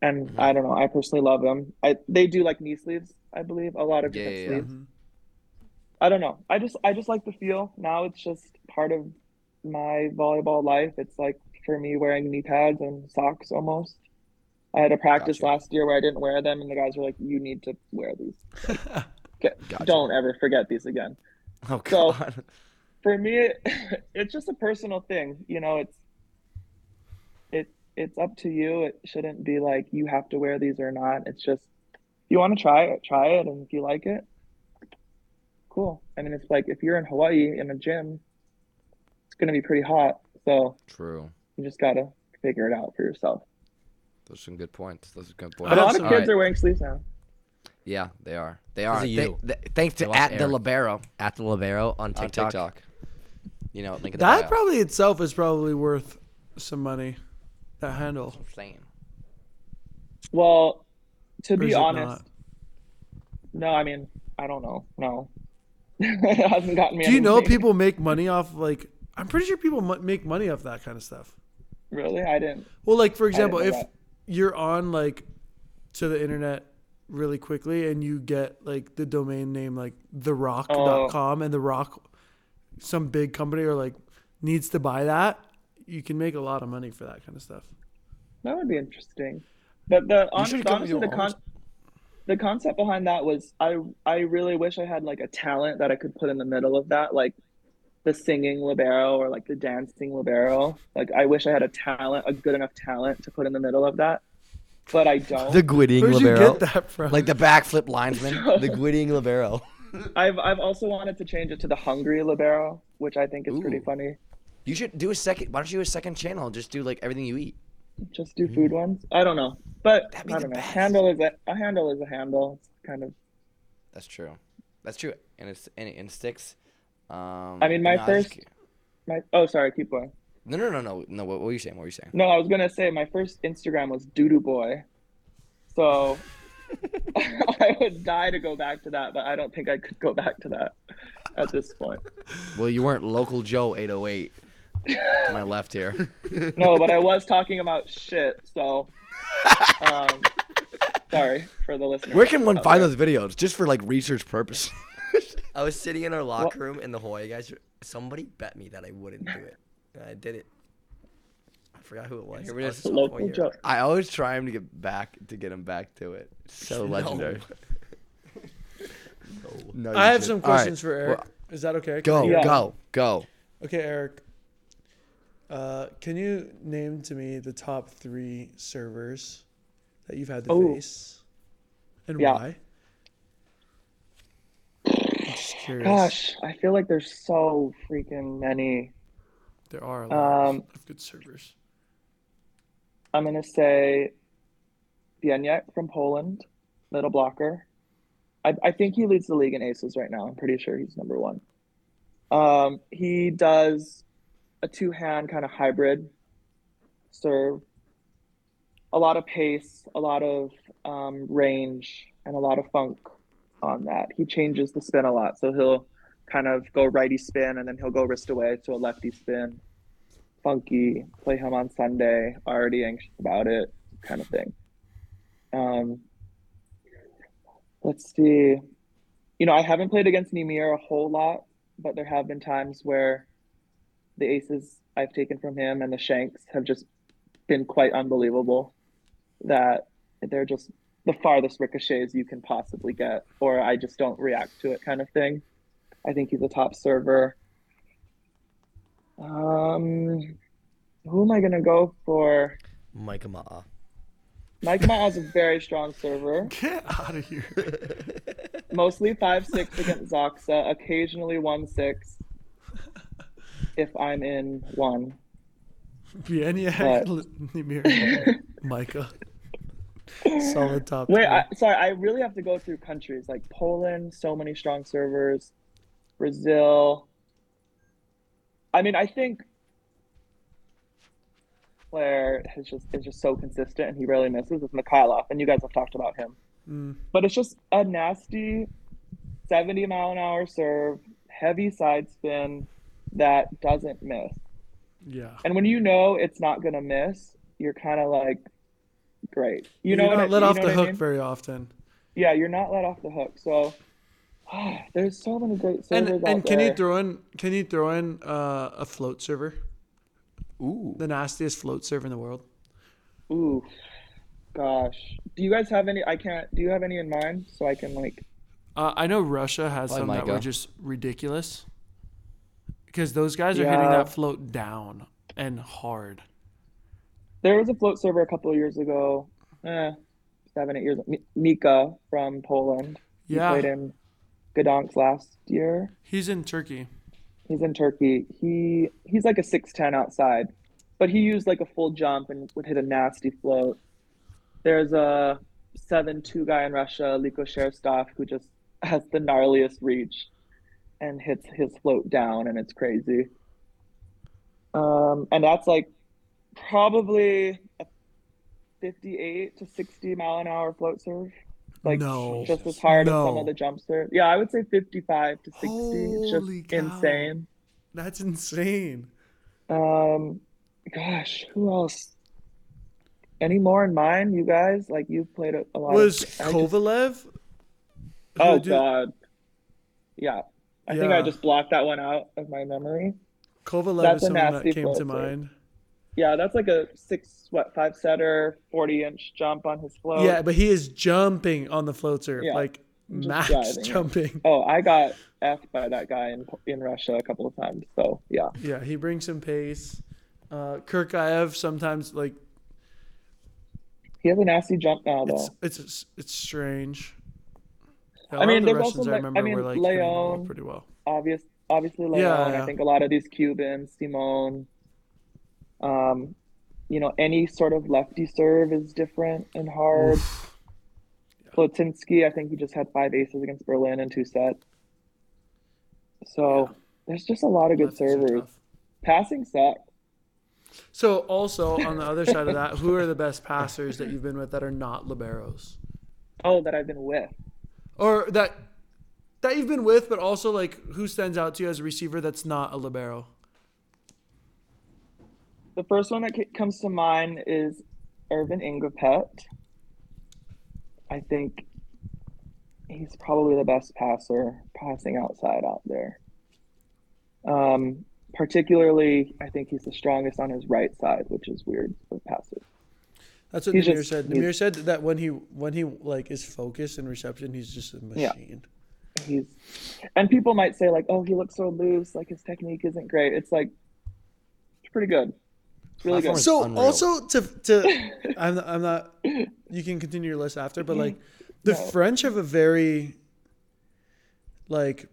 [SPEAKER 4] And
[SPEAKER 1] Mhm.
[SPEAKER 4] I don't know, I personally love them. I they do like knee sleeves, I believe, a lot of
[SPEAKER 1] Yeah,
[SPEAKER 4] different
[SPEAKER 1] yeah, yeah.
[SPEAKER 4] sleeves. I don't know. I just I just like the feel. Now it's just part of my volleyball life. It's like for me wearing knee pads and socks almost. I had a practice
[SPEAKER 1] Gotcha.
[SPEAKER 4] last year where I didn't wear them and the guys were like, You need to wear these. [LAUGHS] Get,
[SPEAKER 1] Gotcha.
[SPEAKER 4] Don't ever forget these again.
[SPEAKER 1] Oh
[SPEAKER 4] So-
[SPEAKER 1] god.
[SPEAKER 4] For me [LAUGHS] it's just a personal thing. You know, it's it it's up to you. It shouldn't be like you have to wear these or not. It's just if you want to try it, try it and if you like it, cool. I mean it's like if you're in Hawaii in a gym, it's gonna be pretty hot. So
[SPEAKER 1] True.
[SPEAKER 4] you just gotta figure it out for yourself.
[SPEAKER 1] Those are some good points. Those are good
[SPEAKER 3] I
[SPEAKER 1] points.
[SPEAKER 4] A lot of kids
[SPEAKER 1] Alright.
[SPEAKER 4] are wearing sleeves now.
[SPEAKER 1] Yeah, they are. They are.
[SPEAKER 5] of
[SPEAKER 1] Th-
[SPEAKER 5] you.
[SPEAKER 1] th- thanks to
[SPEAKER 5] watch
[SPEAKER 1] at the libero
[SPEAKER 5] At the libero on
[SPEAKER 1] on
[SPEAKER 5] TikTok.
[SPEAKER 1] TikTok. You know, link in the
[SPEAKER 3] That
[SPEAKER 1] bio.
[SPEAKER 3] probably itself is probably worth some money. That handle.
[SPEAKER 1] That's what
[SPEAKER 4] Well, to
[SPEAKER 3] Or
[SPEAKER 4] be honest,
[SPEAKER 3] not?
[SPEAKER 4] no, I mean, I don't know. No. [LAUGHS] it hasn't gotten me
[SPEAKER 3] Do you know people make money off like? I'm pretty sure people make money off that kind of stuff.
[SPEAKER 4] Really? I didn't.
[SPEAKER 3] Well, like for example, if
[SPEAKER 4] that.
[SPEAKER 3] you're on like to the internet really quickly and you get like the domain name like therock.com oh. and the rock some big company or like needs to buy that, you can make a lot of money for that kind of stuff.
[SPEAKER 4] That would be interesting. But the honest, honestly, the con- the concept behind that was I I really wish I had like a talent that I could put in the middle of that, like the singing libero or like the dancing libero. Like I wish I had a talent, a good enough talent to put in the middle of that, but I don't.
[SPEAKER 5] The Gwitting
[SPEAKER 3] Where'd you
[SPEAKER 5] libero.
[SPEAKER 3] get that from?
[SPEAKER 1] Like the backflip linesman. [LAUGHS]
[SPEAKER 5] The Gwitting libero.
[SPEAKER 4] I've I've also wanted to change it to the hungry libero, which I think is pretty funny.
[SPEAKER 1] You should do a second. Why don't you do a second channel? and Just do like everything you eat.
[SPEAKER 4] Just do food ones. I don't know, but I don't know.
[SPEAKER 1] best.
[SPEAKER 4] Handle is a, a handle is a handle. It's kind of.
[SPEAKER 1] That's true. That's true. And it's and it, and it sticks. Um,
[SPEAKER 4] I mean, my
[SPEAKER 1] no,
[SPEAKER 4] first-
[SPEAKER 1] ki-
[SPEAKER 4] My oh, sorry, keep going.
[SPEAKER 1] No, no, no, no, no. What, what were you saying? What were you saying?
[SPEAKER 4] No, I was gonna say my first Instagram was Doodoo Boy, so [LAUGHS] I would die to go back to that, but I don't think I could go back to that at this point.
[SPEAKER 1] Well, you weren't local Joe 808. To my left here. [LAUGHS]
[SPEAKER 4] No, but I was talking about shit, so um, sorry for the listeners.
[SPEAKER 1] Where can one find
[SPEAKER 4] there.
[SPEAKER 1] those videos? Just for like research purposes. [LAUGHS]
[SPEAKER 5] I was sitting in our locker room and the Hawaii guys. Somebody bet me that I wouldn't do it. And I did it. I forgot who it was.
[SPEAKER 1] Here we
[SPEAKER 5] I
[SPEAKER 1] go.
[SPEAKER 5] was
[SPEAKER 4] Local
[SPEAKER 5] year.
[SPEAKER 4] Joe.
[SPEAKER 1] I always try him to get back to get him back to it. So [LAUGHS]
[SPEAKER 5] No.
[SPEAKER 1] legendary. No,
[SPEAKER 3] I have
[SPEAKER 1] should.
[SPEAKER 3] some
[SPEAKER 1] All right,
[SPEAKER 3] questions for Eric.
[SPEAKER 1] well,
[SPEAKER 3] Is that okay?
[SPEAKER 1] Go,
[SPEAKER 4] Yeah.
[SPEAKER 1] go, go.
[SPEAKER 3] Okay, Eric. Uh, can you name to me the top three servers that you've had to
[SPEAKER 4] Oh.
[SPEAKER 3] face, and
[SPEAKER 4] Yeah.
[SPEAKER 3] why? I'm just curious.
[SPEAKER 4] Gosh, I feel like there's so freaking many.
[SPEAKER 3] there are a lot
[SPEAKER 4] Um,
[SPEAKER 3] of good servers.
[SPEAKER 4] I'm gonna say Bieniek from Poland, middle blocker. I, I think he leads the league in aces right now. I'm pretty sure he's number one. Um, he does a two-hand kind of hybrid serve. A lot of pace, a lot of um, range, and a lot of funk on that. He changes the spin a lot, so he'll kind of go righty spin and then he'll go wrist away to a lefty spin. Funky, play him on Sunday, already anxious about it, kind of thing. Um, let's see. You know, I haven't played against Nimir a whole lot, but there have been times where the aces I've taken from him and the shanks have just been quite unbelievable. That they're just the farthest ricochets you can possibly get, or I just don't react to it, kind of thing. I think he's a top server. Um, who am I gonna go for?
[SPEAKER 5] Mike Ma'a.
[SPEAKER 4] Mike Ma'a's a very strong server. [LAUGHS]
[SPEAKER 3] Get out of here. [LAUGHS]
[SPEAKER 4] Mostly five six against ZAKSA, occasionally one six. If I'm in one.
[SPEAKER 3] Nimir, [LAUGHS] [LAUGHS] Micah. Solid top.
[SPEAKER 4] Wait. I, sorry, I really have to go through countries like Poland, so many strong servers, Brazil. I mean, I think Claire has just is just so consistent and he rarely misses with Mikhailov, and you guys have talked about him.
[SPEAKER 3] Mm.
[SPEAKER 4] But it's just a nasty 70 mile an hour serve, heavy side spin that doesn't miss.
[SPEAKER 3] yeah.
[SPEAKER 4] And when you know it's not gonna miss, you're kind of like, great. You know
[SPEAKER 3] You're
[SPEAKER 4] what
[SPEAKER 3] not
[SPEAKER 4] I,
[SPEAKER 3] let
[SPEAKER 4] you
[SPEAKER 3] off
[SPEAKER 4] know
[SPEAKER 3] the
[SPEAKER 4] what I
[SPEAKER 3] hook
[SPEAKER 4] mean?
[SPEAKER 3] very often.
[SPEAKER 4] Yeah, you're not let off the hook. So [SIGHS] there's so many great servers
[SPEAKER 3] And
[SPEAKER 4] out
[SPEAKER 3] and can
[SPEAKER 4] there.
[SPEAKER 3] you throw in can you throw in uh, a float server?
[SPEAKER 1] Ooh.
[SPEAKER 3] The nastiest float server in the world.
[SPEAKER 4] Ooh, gosh. Do you guys have any? I can't. Do you have any in mind so I can like?
[SPEAKER 3] Uh, I know Russia has
[SPEAKER 1] Probably
[SPEAKER 3] some that were just ridiculous. Because those guys are hitting that float down and hard.
[SPEAKER 4] There was a float server a couple of years ago, eh, seven eight years. Mi- Mika from Poland. He
[SPEAKER 3] Yeah.
[SPEAKER 4] played in Gdansk last year.
[SPEAKER 3] He's in Turkey.
[SPEAKER 4] He's in Turkey. He he's like a six ten outside, but he used like a full jump and would hit a nasty float. There's a seven two guy in Russia, Liko Sherstov, who just [LAUGHS] has the gnarliest reach and hits his float down, and it's crazy. Um, and that's like probably a 58 to 60 mile an hour float serve. Like
[SPEAKER 3] No.
[SPEAKER 4] just as hard as some
[SPEAKER 3] No.
[SPEAKER 4] of the jump serve. Yeah, I would say 55 to 60. it's
[SPEAKER 3] Holy
[SPEAKER 4] just
[SPEAKER 3] cow.
[SPEAKER 4] insane.
[SPEAKER 3] That's insane.
[SPEAKER 4] Um, gosh, who else? any more in mind, you guys? Like you've played a, a lot.
[SPEAKER 3] Was
[SPEAKER 4] of, I just-
[SPEAKER 3] Kovalev?
[SPEAKER 4] oh God. Yeah, I think I just blocked that one out of my memory.
[SPEAKER 3] Kovalev
[SPEAKER 4] That's
[SPEAKER 3] is someone that came to mind.
[SPEAKER 4] Yeah, that's like a six what five setter, forty inch jump on his float.
[SPEAKER 3] Yeah, but he is jumping on the floater,
[SPEAKER 4] Yeah,
[SPEAKER 3] like
[SPEAKER 4] just
[SPEAKER 3] max
[SPEAKER 4] driving
[SPEAKER 3] jumping.
[SPEAKER 4] Oh, I got effed by that guy in in Russia a couple of times. So yeah,
[SPEAKER 3] Yeah, he brings some pace. Uh, Kurkaev sometimes like
[SPEAKER 4] he has a nasty jump now though.
[SPEAKER 3] it's it's it's strange. Yeah,
[SPEAKER 4] I mean,
[SPEAKER 3] the
[SPEAKER 4] there's
[SPEAKER 3] Russians
[SPEAKER 4] also,
[SPEAKER 3] I remember
[SPEAKER 4] I mean,
[SPEAKER 3] were like hitting the ball
[SPEAKER 4] Leon-
[SPEAKER 3] pretty well.
[SPEAKER 4] Obvious, obviously Leon.
[SPEAKER 3] Yeah, yeah.
[SPEAKER 4] I think a lot of these Cubans, Simone. Um, you know, any sort of lefty serve is different and hard.
[SPEAKER 3] Oof.
[SPEAKER 4] Plotnytskyi, I think he just had five aces against Berlin in two sets. So there's just a lot of good servers. Passing sucks.
[SPEAKER 3] So also on the other side of that, who are the best passers that you've been with that are not liberos, [LAUGHS]
[SPEAKER 4] Oh, that I've been with.
[SPEAKER 3] Or that that you've been with, but also like who stands out to you as a receiver that's not a libero?
[SPEAKER 4] The first one that comes to mind is Earvin Ngapeth. I think he's probably the best passer passing outside out there. Um, particularly, I think he's the strongest on his right side, which is weird for passers.
[SPEAKER 3] That's what
[SPEAKER 4] He's
[SPEAKER 3] Nimir
[SPEAKER 4] just-
[SPEAKER 3] said. Nimir said that when he when he like is focused in reception, he's just a machine.
[SPEAKER 4] Yeah.
[SPEAKER 3] machine.
[SPEAKER 4] He's, and people might say like, "Oh, he looks so loose, like his technique isn't great." It's like, it's pretty good. It's really
[SPEAKER 6] Platform
[SPEAKER 4] good.
[SPEAKER 3] So
[SPEAKER 6] unreal.
[SPEAKER 3] also to to [LAUGHS] I'm not, I'm not you can continue your list after, but like the
[SPEAKER 4] No.
[SPEAKER 3] French have a very like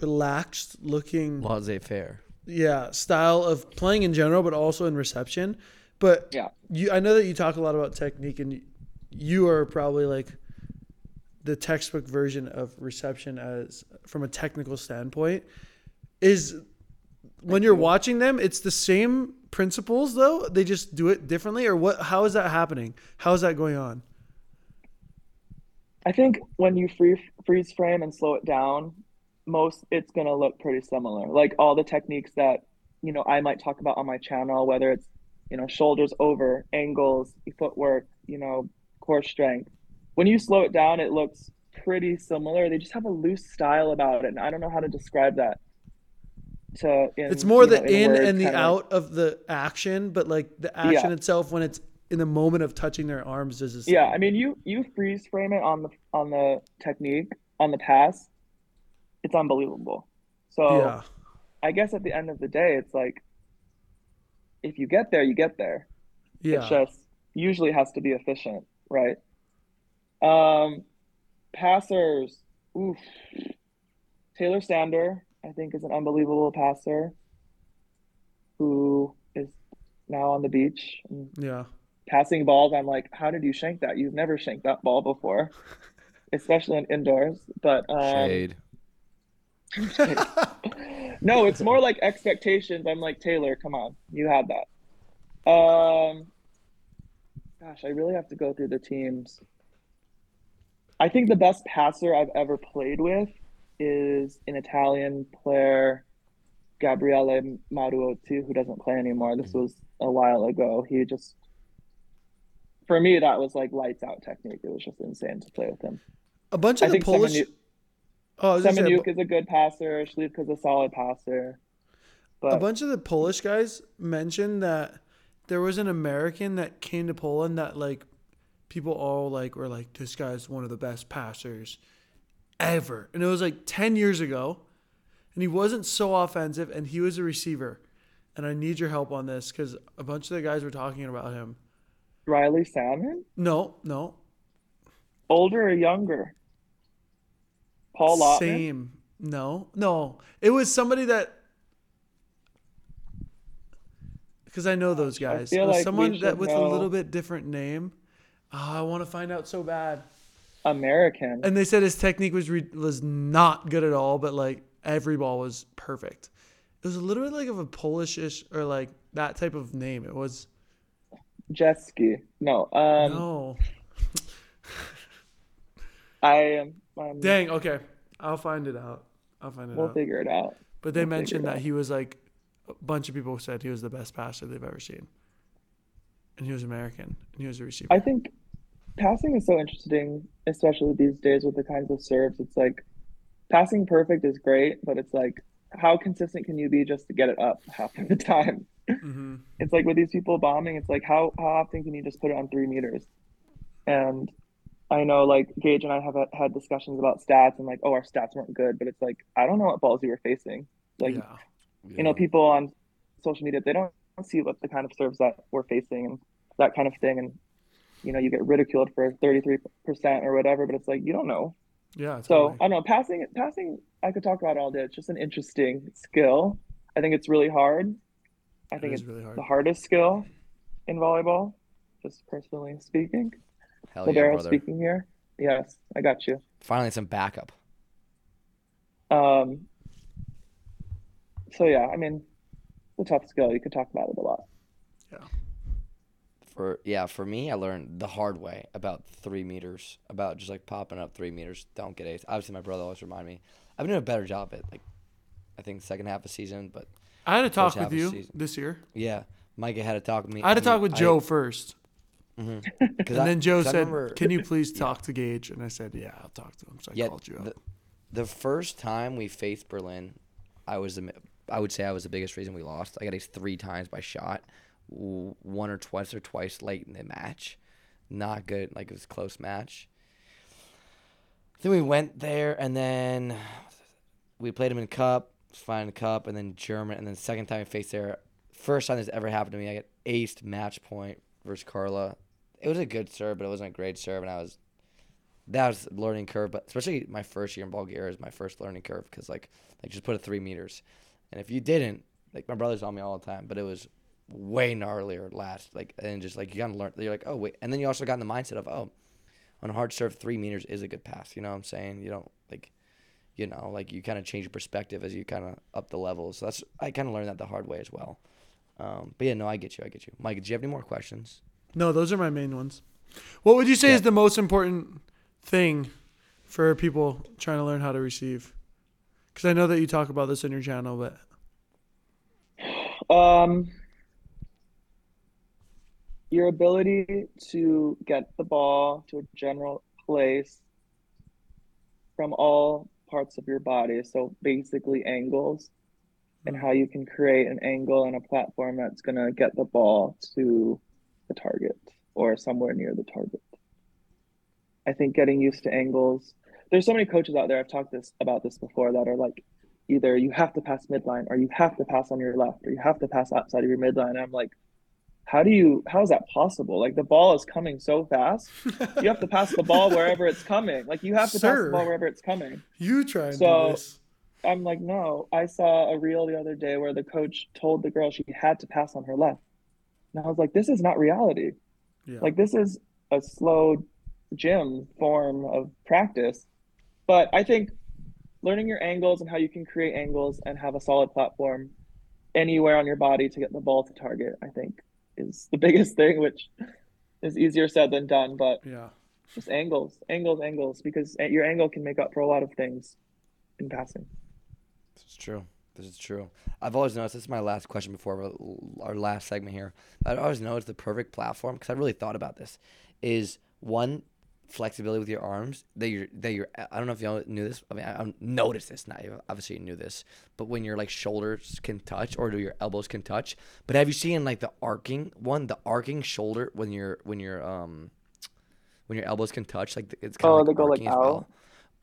[SPEAKER 3] relaxed looking
[SPEAKER 6] laissez faire.
[SPEAKER 3] yeah style of playing in general, but also in reception. But
[SPEAKER 4] Yeah.
[SPEAKER 3] you I know that you talk a lot about technique, and you, are probably like the textbook version of reception as from a technical standpoint. Is when you're watching them, it's the same principles though. They just do it differently, or what? How is that happening? How is that going on?
[SPEAKER 4] I think when you free, freeze frame and slow it down, most it's going to look pretty similar. Like all the techniques that, you know, I might talk about on my channel, whether it's, you know, shoulders over, angles, footwork, you know, core strength. When you slow it down, it looks pretty similar. They just have a loose style about it. And I don't know how to describe that. To in,
[SPEAKER 3] It's more the
[SPEAKER 4] know,
[SPEAKER 3] in
[SPEAKER 4] words,
[SPEAKER 3] and the
[SPEAKER 4] kinda
[SPEAKER 3] out of the action, but like the action
[SPEAKER 4] Yeah.
[SPEAKER 3] itself when it's in the moment of touching their arms is the same.
[SPEAKER 4] Yeah, I mean, you you freeze frame it on the on the technique on the pass, it's unbelievable. So
[SPEAKER 3] yeah.
[SPEAKER 4] I guess at the end of the day, it's like if you get there, you get there.
[SPEAKER 3] Yeah.
[SPEAKER 4] It's just usually has to be efficient, right? Um, passers, oof. Taylor Sander, I think, is an unbelievable passer who is now on the beach
[SPEAKER 3] yeah.
[SPEAKER 4] passing balls. I'm like, how did you shank that? You've never shanked that ball before, [LAUGHS] especially in indoors. But um,
[SPEAKER 6] Shade. [LAUGHS] [LAUGHS]
[SPEAKER 4] no, it's more like expectations. I'm like, Taylor, come on, you had that. Um, gosh, I really have to go through the teams. I think the best passer I've ever played with is an Italian player, Gabriele Maruotti, who doesn't play anymore. This was a while ago. He just, for me, that was like lights out technique. It was just insane to play with him.
[SPEAKER 3] A bunch
[SPEAKER 4] I
[SPEAKER 3] of the Polish.
[SPEAKER 4] Semenu-
[SPEAKER 3] oh, I was gonna say, a bu-
[SPEAKER 4] Semeniuk is a good passer. Śliwka's a solid passer.
[SPEAKER 3] a bunch of the Polish guys mentioned that there was an American that came to Poland that like people all like were like this guy's one of the best passers ever, and it was like ten years ago, and he wasn't so offensive, and he was a receiver, and I need your help on this because a bunch of the guys were talking about him.
[SPEAKER 4] Riley Salmon,
[SPEAKER 3] No, no,
[SPEAKER 4] older or younger? Paul
[SPEAKER 3] same. No, no, it was somebody that. Because I know those guys. was
[SPEAKER 4] like
[SPEAKER 3] someone that with a little bit different name. Oh, I want to find out so bad.
[SPEAKER 4] American.
[SPEAKER 3] And they said his technique was re- was not good at all, but like every ball was perfect. It was a little bit like of a Polishish or like that type of name. It was
[SPEAKER 4] Jetski. No. Um.
[SPEAKER 3] no.
[SPEAKER 4] I [LAUGHS] am. Um,
[SPEAKER 3] Dang. Okay, I'll find it out. I'll find it
[SPEAKER 4] We'll
[SPEAKER 3] out.
[SPEAKER 4] figure it out.
[SPEAKER 3] But they
[SPEAKER 4] we'll
[SPEAKER 3] mentioned that
[SPEAKER 4] out.
[SPEAKER 3] he was like a bunch of people said he was the best passer they've ever seen. and he was American, and he was a receiver.
[SPEAKER 4] I think passing is so interesting, especially these days with the kinds of serves. It's like passing perfect is great, but it's like how consistent can you be just to get it up half of the time?
[SPEAKER 3] hmm
[SPEAKER 4] It's like with these people bombing, it's like how how often can you just put it on three meters? And I know like Gage and I have uh, had discussions about stats and like, oh, our stats weren't good, but it's like I don't know what balls you were facing. Like
[SPEAKER 3] yeah.
[SPEAKER 4] you know, people on social media they don't see what the kind of serves that we're facing and that kind of thing, and you know, you get ridiculed for thirty three percent or whatever, but it's like you don't know.
[SPEAKER 3] Yeah.
[SPEAKER 4] So
[SPEAKER 3] totally.
[SPEAKER 4] I don't know. Passing, passing, I could talk about it all day. It's just an interesting skill. I think it's really hard. I
[SPEAKER 3] It
[SPEAKER 4] think it's
[SPEAKER 3] really hard.
[SPEAKER 4] the hardest skill in volleyball, just personally speaking.
[SPEAKER 1] Hell yeah, brother.
[SPEAKER 4] speaking here. Yes, I got you.
[SPEAKER 1] Finally, some backup.
[SPEAKER 4] Um. So yeah, I mean, the tough skill. You could talk about it a lot. Yeah.
[SPEAKER 1] For yeah, for me, I learned the hard way about three meters, about just like popping up three meters. Don't get ace. Obviously, my brother always remind me. I've been doing a better job at like, I think second half of season, but
[SPEAKER 3] I had to talk with you
[SPEAKER 1] season.
[SPEAKER 3] this year.
[SPEAKER 1] yeah, Micah had to talk with me.
[SPEAKER 3] I had to talk with
[SPEAKER 1] I-
[SPEAKER 3] Joe first,
[SPEAKER 1] mhm. 'Cause
[SPEAKER 3] and
[SPEAKER 1] I-
[SPEAKER 3] then Joe said,
[SPEAKER 1] remember-
[SPEAKER 3] "Can you [LAUGHS] please talk to Gage?" And I said, "Yeah, I'll talk to him." So I
[SPEAKER 1] Yeah,
[SPEAKER 3] called you up.
[SPEAKER 1] the, the first time we faced Berlin, I was the, I would say I was the biggest reason we lost. I got ace three times by shot, one or twice or twice late in the match. Not good. Like it was a close match. Then we went there and then we played them in cup, fine in the cup, and then German, and then second time we faced there. First time this ever happened to me. I got aced match point versus Carla. It was a good serve, but it wasn't a great serve, and I was that was learning curve. But especially my first year in Bulgaria is my first learning curve because like like just put it three meters, and if you didn't, like my brother's on me all the time, but it was way gnarlier last like and just like you gotta learn. You're like oh wait, and then you also got in the mindset of oh, on a hard serve three meters is a good pass. You know what I'm saying? You don't like. You know, like you kind of change your perspective as you kind of up the levels. So that's I kind of learned that the hard way as well. Um, but yeah, no, I get you. I get you, Mike. Do you have any more questions?
[SPEAKER 3] No, those are my main ones. What would you say
[SPEAKER 1] Yeah.
[SPEAKER 3] is the most important thing for people trying to learn how to receive? Because I know that you talk about this in your channel, but
[SPEAKER 4] Um, your ability to get the ball to a general place from all parts of your body. So basically, angles and how you can create an angle and a platform that's going to get the ball to the target or somewhere near the target. I think getting used to angles. There's so many coaches out there. I've talked this about this before that are like, either you have to pass midline or you have to pass on your left or you have to pass outside of your midline. And I'm like, how do you how is that possible? Like the ball is coming so fast. [LAUGHS] You have to pass the ball wherever it's coming. Like you have to pass the ball wherever it's coming.
[SPEAKER 3] you try and
[SPEAKER 4] So-
[SPEAKER 3] do this.
[SPEAKER 4] I'm like, no. I saw a reel the other day where the coach told the girl she had to pass on her left. And I was like, this is not reality.
[SPEAKER 3] Yeah.
[SPEAKER 4] Like this is a slow gym form of practice. But I think learning your angles and how you can create angles and have a solid platform anywhere on your body to get the ball to target, I think is the [LAUGHS] biggest thing, which is easier said than done, but
[SPEAKER 3] yeah.
[SPEAKER 4] just angles, angles, angles, because your angle can make up for a lot of things in passing.
[SPEAKER 1] It's true. This is true. I've always noticed. This is my last question before our- last segment here. I've always noticed the perfect platform because I really thought about this. Is one flexibility with your arms that you're that you're. I don't know if y'all knew this. I mean, I, I noticed this. now you obviously you knew this, but when your like shoulders can touch or do your elbows can touch. But have you seen like the arcing one? The arcing shoulder when you're when you're um when your elbows can touch like it's kind of
[SPEAKER 4] Oh,
[SPEAKER 1] like
[SPEAKER 4] they go, like, out?
[SPEAKER 1] well.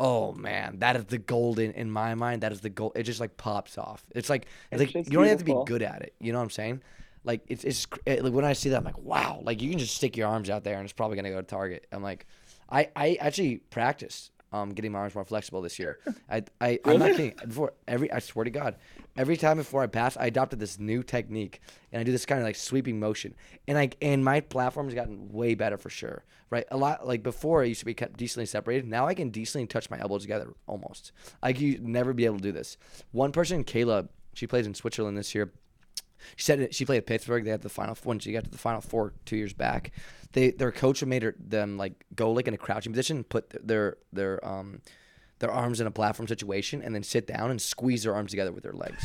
[SPEAKER 1] Oh man, that is the golden in my mind. That is the gold. It just like pops off. It's like it's
[SPEAKER 4] It's
[SPEAKER 1] like you don't have to be good at it. You know what I'm saying? Like it's it's it, like when I see that I'm like wow. Like you can just stick your arms out there and it's probably gonna go to target. I'm like, I I actually practiced um getting my arms more flexible this year. [LAUGHS] I I I'm not kidding. Before every I swear to God, every time before I pass, I adopted this new technique and I do this kind of like sweeping motion. And I and my platform has gotten way better for sure. Right, a lot like before I used to be kept decently separated. Now I can decently touch my elbows together almost. I could never be able to do this. One person, Kayla, she plays in Switzerland this year. She said she played at Pittsburgh. They had the final when she got to the final four two years back. They their coach made her them like go like in a crouching position, put their their um their arms in a platform situation, and then sit down and squeeze their arms together with their legs.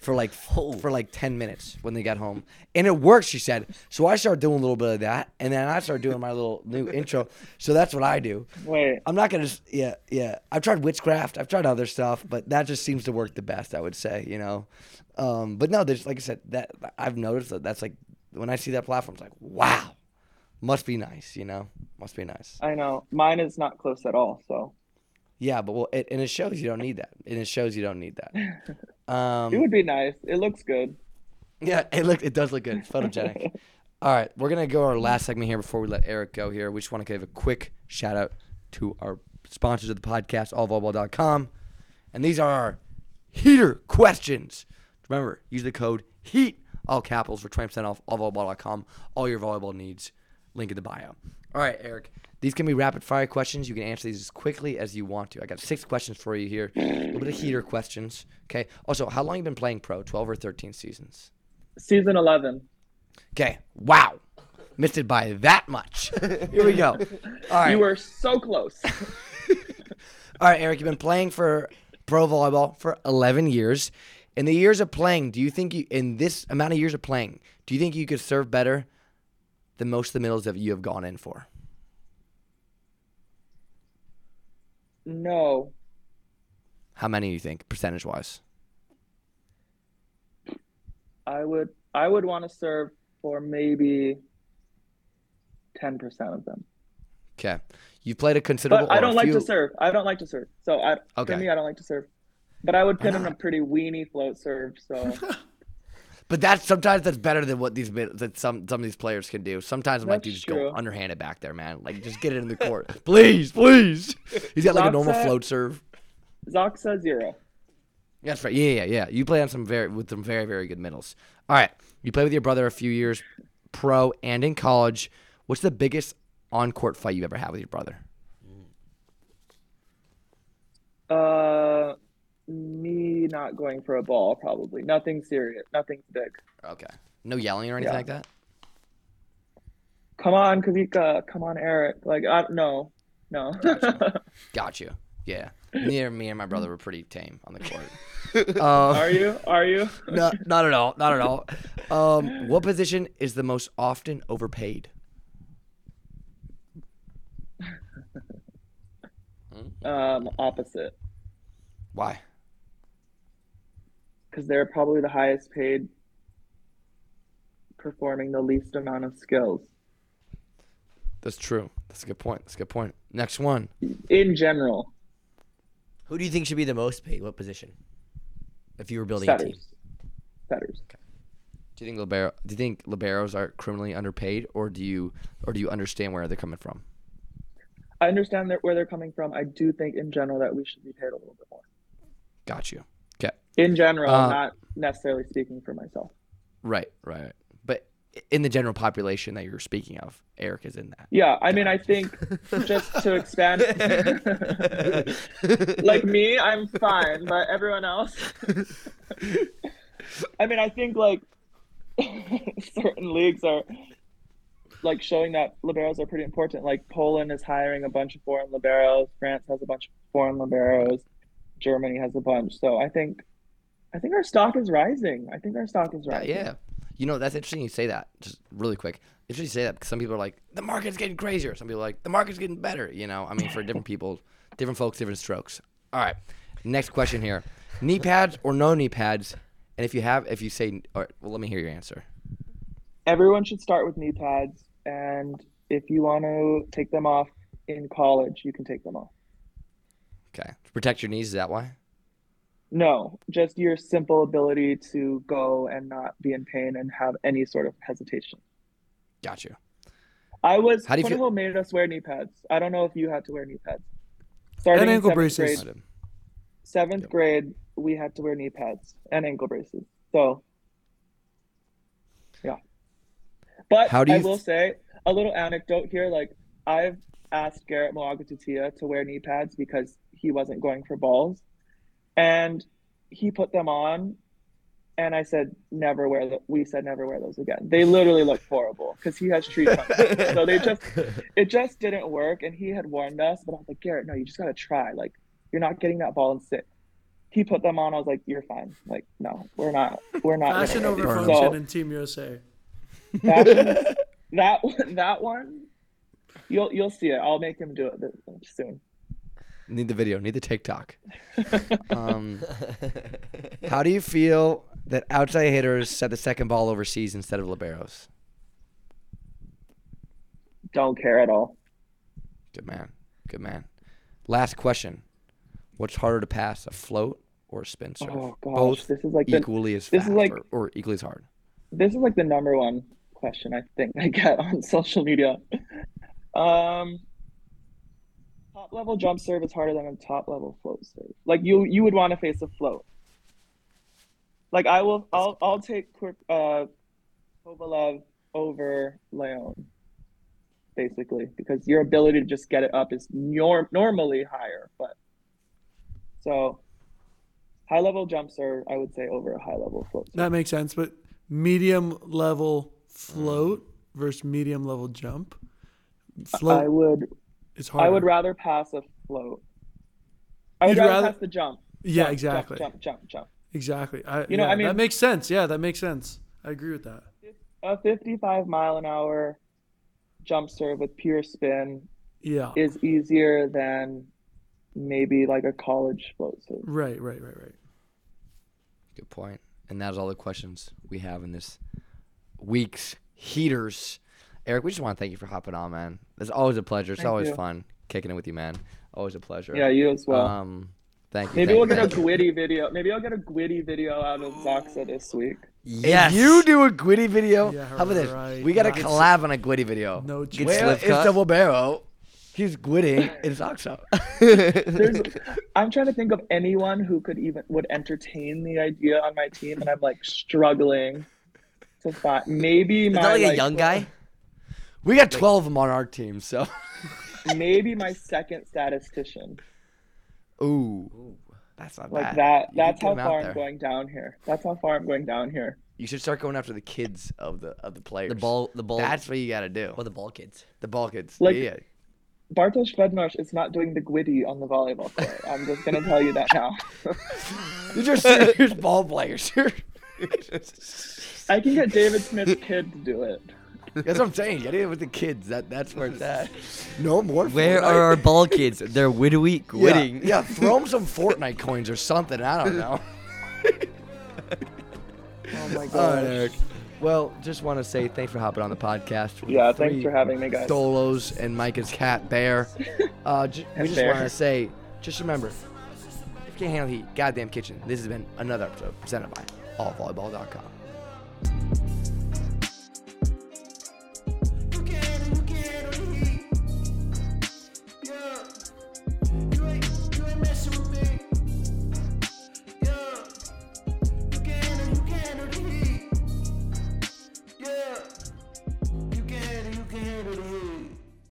[SPEAKER 1] For like for like 10 minutes when they got home. And it worked, she said. So I started doing a little bit of that and then I started doing my little new intro. So that's what I do.
[SPEAKER 4] Wait,
[SPEAKER 1] I'm not going to yeah, yeah. I've tried witchcraft, I've tried other stuff, but that just seems to work the best, I would say, you know. Um, but no, there's like I said that I've noticed that that's like when I see that platform it's like, wow. Must be nice, you know. Must be nice.
[SPEAKER 4] I know mine is not close at all. So
[SPEAKER 1] Yeah, but well, it, and it shows you don't need that. And it shows you don't need that. [LAUGHS] Um,
[SPEAKER 4] it would be nice. It looks good.
[SPEAKER 1] Yeah, it look it does look good. It's [LAUGHS] photogenic. All right, we're gonna go our last segment here before we let Eric go. Here, we just want to give a quick shout out to our sponsors of the podcast, allvolleyball.com, and these are our heater questions. Remember, use the code HEAT all capitals for twenty percent off allvolleyball.com. All your volleyball needs. Link in the bio. All right, Eric. These can be rapid fire questions. You can answer these as quickly as you want to. I got six questions for you here. A little bit of heater questions. Okay. Also, how long you been playing pro? Twelve or thirteen seasons?
[SPEAKER 4] Season eleven.
[SPEAKER 1] Okay. Wow. Missed it by that much. [LAUGHS] Here we go. All right.
[SPEAKER 4] You were so close. [LAUGHS]
[SPEAKER 1] All right, Eric, you've been playing for pro volleyball for 11 years. In the years of playing, do you think you, in this amount of years of playing, do you think you could serve better than most of the middles that you have gone in for?
[SPEAKER 4] no,
[SPEAKER 1] How many do you think, percentage wise?
[SPEAKER 4] I would. I would want to serve for maybe ten percent of them.
[SPEAKER 1] Okay. You've played a considerable.
[SPEAKER 4] But I don't like to serve. I don't like to serve. So I
[SPEAKER 1] Okay.
[SPEAKER 4] for me, I don't like to serve. But I would put in a [LAUGHS] pretty weenie float serve. So [LAUGHS]
[SPEAKER 1] But that's sometimes that's better than what these that some some of these players can do. Sometimes I'm like, dude, just
[SPEAKER 4] true.
[SPEAKER 1] go underhanded back there, man. Like, just get it in the court, [LAUGHS] please, please. He's got like a normal float serve.
[SPEAKER 4] ZAKSA zero.
[SPEAKER 1] That's right. Yeah, yeah, yeah. You play on some very with some very very good middles. All right, you play with your brother a few years, pro and in college. What's the biggest on court fight you ever had with your brother?
[SPEAKER 4] Uh, me not going for a ball probably. Nothing serious. Nothing big.
[SPEAKER 1] Okay. No yelling or anything
[SPEAKER 4] Yeah.
[SPEAKER 1] like that.
[SPEAKER 4] Come on, Kawika. Come on, Eric. Like I no, no.
[SPEAKER 1] Got you. [LAUGHS] Yeah. Near me and my brother were pretty tame on the court. [LAUGHS] um,
[SPEAKER 4] Are you? Are you? [LAUGHS]
[SPEAKER 1] no, not at all. Not at all. Um, what position is the most often overpaid?
[SPEAKER 4] Um, opposite.
[SPEAKER 1] Why?
[SPEAKER 4] Because they're probably the highest paid, performing the least amount of skills
[SPEAKER 1] That's true. That's a good point. That's a good point. Next one.
[SPEAKER 4] in general.
[SPEAKER 5] Who do you think should be the most paid? What position? If you were building a team.
[SPEAKER 4] Setters. Setters.
[SPEAKER 1] Do you think libero? Do you think liberos are criminally underpaid, or do you, or do you understand where they're coming from?
[SPEAKER 4] I understand that where they're coming from. I do think in general that we should be paid a little bit more.
[SPEAKER 1] Got you.
[SPEAKER 4] In general,
[SPEAKER 1] Uh,
[SPEAKER 4] not necessarily speaking for myself.
[SPEAKER 1] Right. Right. right. But in the general population that you're speaking of, Eric is in that.
[SPEAKER 4] Yeah, I mean, I think just to expand, [LAUGHS] like me, I'm fine, but everyone else, I mean, I think like [LAUGHS] certain leagues are like showing that liberos are pretty important. Like Poland is hiring a bunch of foreign liberos, France has a bunch of foreign liberos, Germany has a bunch. So I think, I think our stock is rising. I think our stock is rising.
[SPEAKER 1] yeah. You know, that's interesting you say that. Just really quick. Interesting you say that because some people are like, the market's getting crazier. Some people are like, the market's getting better. You know, I mean, for different [LAUGHS] people, different folks, different strokes. All right. Next question here knee pads or no knee pads? And if you have, if you say, all right, well, let me hear your answer.
[SPEAKER 4] everyone should start with knee pads and if you want to take them off in college you can take them off
[SPEAKER 1] Okay. To protect your knees, is that why?
[SPEAKER 4] No just your simple ability to go and not be in pain and have any sort of hesitation.
[SPEAKER 1] Got you.
[SPEAKER 4] i was
[SPEAKER 1] How do you feel-
[SPEAKER 4] Cornwall made us wear knee pads. I don't know if you had to wear knee pads. Starting
[SPEAKER 3] And ankle
[SPEAKER 4] seventh
[SPEAKER 3] braces.
[SPEAKER 4] grade, seventh grade we had to wear knee pads and ankle braces. So yeah. But
[SPEAKER 1] How do
[SPEAKER 4] i will
[SPEAKER 1] f-
[SPEAKER 4] say a little anecdote here like i've asked garrett Muagututia to wear knee pads because he wasn't going for balls and he put them on and i said never wear them we said never wear those again they literally look horrible because he has tree trunk [LAUGHS] so they just it just didn't work and he had warned us but i was like garrett no you just gotta try like you're not getting that ball and sit he put them on. I was like, "You're fine. Like, no, we're not. We're not."
[SPEAKER 3] Fashion over
[SPEAKER 4] it."
[SPEAKER 3] function
[SPEAKER 4] So,
[SPEAKER 3] in Team USA.
[SPEAKER 4] fashion- that [LAUGHS] that one, you'll you'll see it. I'll make him do it soon.
[SPEAKER 1] Need the video. Need the TikTok. [LAUGHS] um, how do you feel that outside hitters set the second ball overseas instead of liberos?
[SPEAKER 4] Don't care at all.
[SPEAKER 1] Good man. Good man. Last question. What's harder to pass, a float or a spin serve?
[SPEAKER 4] Oh gosh,
[SPEAKER 1] Both
[SPEAKER 4] this is like the
[SPEAKER 1] equally as
[SPEAKER 4] this is
[SPEAKER 1] fast
[SPEAKER 4] like-
[SPEAKER 1] or, or equally as hard.
[SPEAKER 4] this is like the number one question I think I get [LAUGHS] on social media. Um, top level jump serve is harder than a top level float serve. Like you, you would want to face a float. Like I will, I'll, I'll take quick, uh, Kovalev over Leon, basically, because your ability to just get it up is norm- normally higher, but so high level jumps are, I would say over a high level float. Serve.
[SPEAKER 3] That makes sense, but medium level float versus medium level jump. Float.
[SPEAKER 4] I would
[SPEAKER 3] is harder.
[SPEAKER 4] I would rather pass a float. I would
[SPEAKER 3] You'd
[SPEAKER 4] rather,
[SPEAKER 3] rather-
[SPEAKER 4] pass the jump.
[SPEAKER 3] Yeah,
[SPEAKER 4] Jump,
[SPEAKER 3] exactly.
[SPEAKER 4] Jump, jump, jump, jump.
[SPEAKER 3] Exactly. I,
[SPEAKER 4] You know,
[SPEAKER 3] yeah,
[SPEAKER 4] I mean-
[SPEAKER 3] that makes sense. Yeah, that makes sense. I agree with that.
[SPEAKER 4] A 55 mile an hour jump serve with pure spin
[SPEAKER 3] Yeah.
[SPEAKER 4] is easier than maybe like a college float serve.
[SPEAKER 3] Right, right, right, right.
[SPEAKER 1] Good point. And that's all the questions we have in this week's heaters. Eric, we just want to thank you for hopping on, man. It's always a pleasure. It's
[SPEAKER 4] Thank
[SPEAKER 1] always
[SPEAKER 4] you.
[SPEAKER 1] fun kicking it with you, man. Always a pleasure.
[SPEAKER 4] Yeah, you as well.
[SPEAKER 1] Um, thank you.
[SPEAKER 4] maybe
[SPEAKER 1] thank
[SPEAKER 4] we'll
[SPEAKER 1] you,
[SPEAKER 4] get a
[SPEAKER 1] thank you.
[SPEAKER 4] Gwitty video. Maybe I'll get a Gwitty video out of ZAKSA this week.
[SPEAKER 5] Yes.
[SPEAKER 1] If you do a Gwitty video,
[SPEAKER 3] Yeah,
[SPEAKER 1] how about this?
[SPEAKER 3] right.
[SPEAKER 1] We got to
[SPEAKER 3] Nice.
[SPEAKER 1] collab on a Gwitty video.
[SPEAKER 3] No
[SPEAKER 1] Where
[SPEAKER 3] chance.
[SPEAKER 1] is
[SPEAKER 5] Slipcut.
[SPEAKER 1] the Wabero? He's gwitting in
[SPEAKER 4] ZAKSA. I'm trying to think of anyone who could even would entertain the idea on my team, and I'm like struggling to find. Maybe
[SPEAKER 5] Is
[SPEAKER 4] my
[SPEAKER 5] that like a
[SPEAKER 4] like,
[SPEAKER 5] young guy?
[SPEAKER 1] We got 12 of them on our team, so. [LAUGHS]
[SPEAKER 4] maybe my second statistician.
[SPEAKER 1] Ooh. That's not
[SPEAKER 4] Like
[SPEAKER 1] bad.
[SPEAKER 4] that.
[SPEAKER 1] You
[SPEAKER 4] That's how
[SPEAKER 1] get 'em out
[SPEAKER 4] far I'm
[SPEAKER 1] there.
[SPEAKER 4] going down here. That's how far I'm going down here.
[SPEAKER 1] You should start going after the kids of the of the players.
[SPEAKER 5] The ball, the ball.
[SPEAKER 1] That's what you got to do.
[SPEAKER 5] Or the ball kids.
[SPEAKER 1] The ball kids.
[SPEAKER 4] Like-
[SPEAKER 1] yeah.
[SPEAKER 4] Bartosz Bednorz is not doing the gwitty on the volleyball court. I'm just gonna tell you that now. [LAUGHS]
[SPEAKER 1] These are serious ball players. [LAUGHS] Here.
[SPEAKER 4] I can get David Smith's kid to do it.
[SPEAKER 1] That's what I'm saying. Get in with the kids. That that's where it's at. [LAUGHS] No more.
[SPEAKER 5] Where
[SPEAKER 1] Fortnite.
[SPEAKER 5] are our ball kids? They're widowy, [LAUGHS]
[SPEAKER 1] Yeah,
[SPEAKER 5] quitting.
[SPEAKER 1] Yeah, throw them some [LAUGHS] Fortnite coins or something. I don't know.
[SPEAKER 4] Oh my
[SPEAKER 1] All
[SPEAKER 4] god.
[SPEAKER 1] right, Eric. Well, just want to say thanks for hopping on the podcast. with
[SPEAKER 4] Yeah, thanks
[SPEAKER 1] three
[SPEAKER 4] for having me, guys.
[SPEAKER 1] Stolos and Micah's cat Bear. Uh, j- we
[SPEAKER 4] And
[SPEAKER 1] just
[SPEAKER 4] Bear.
[SPEAKER 1] want to say, just remember, if you can't handle heat, goddamn kitchen. This has been another episode presented by allvolleyball.com.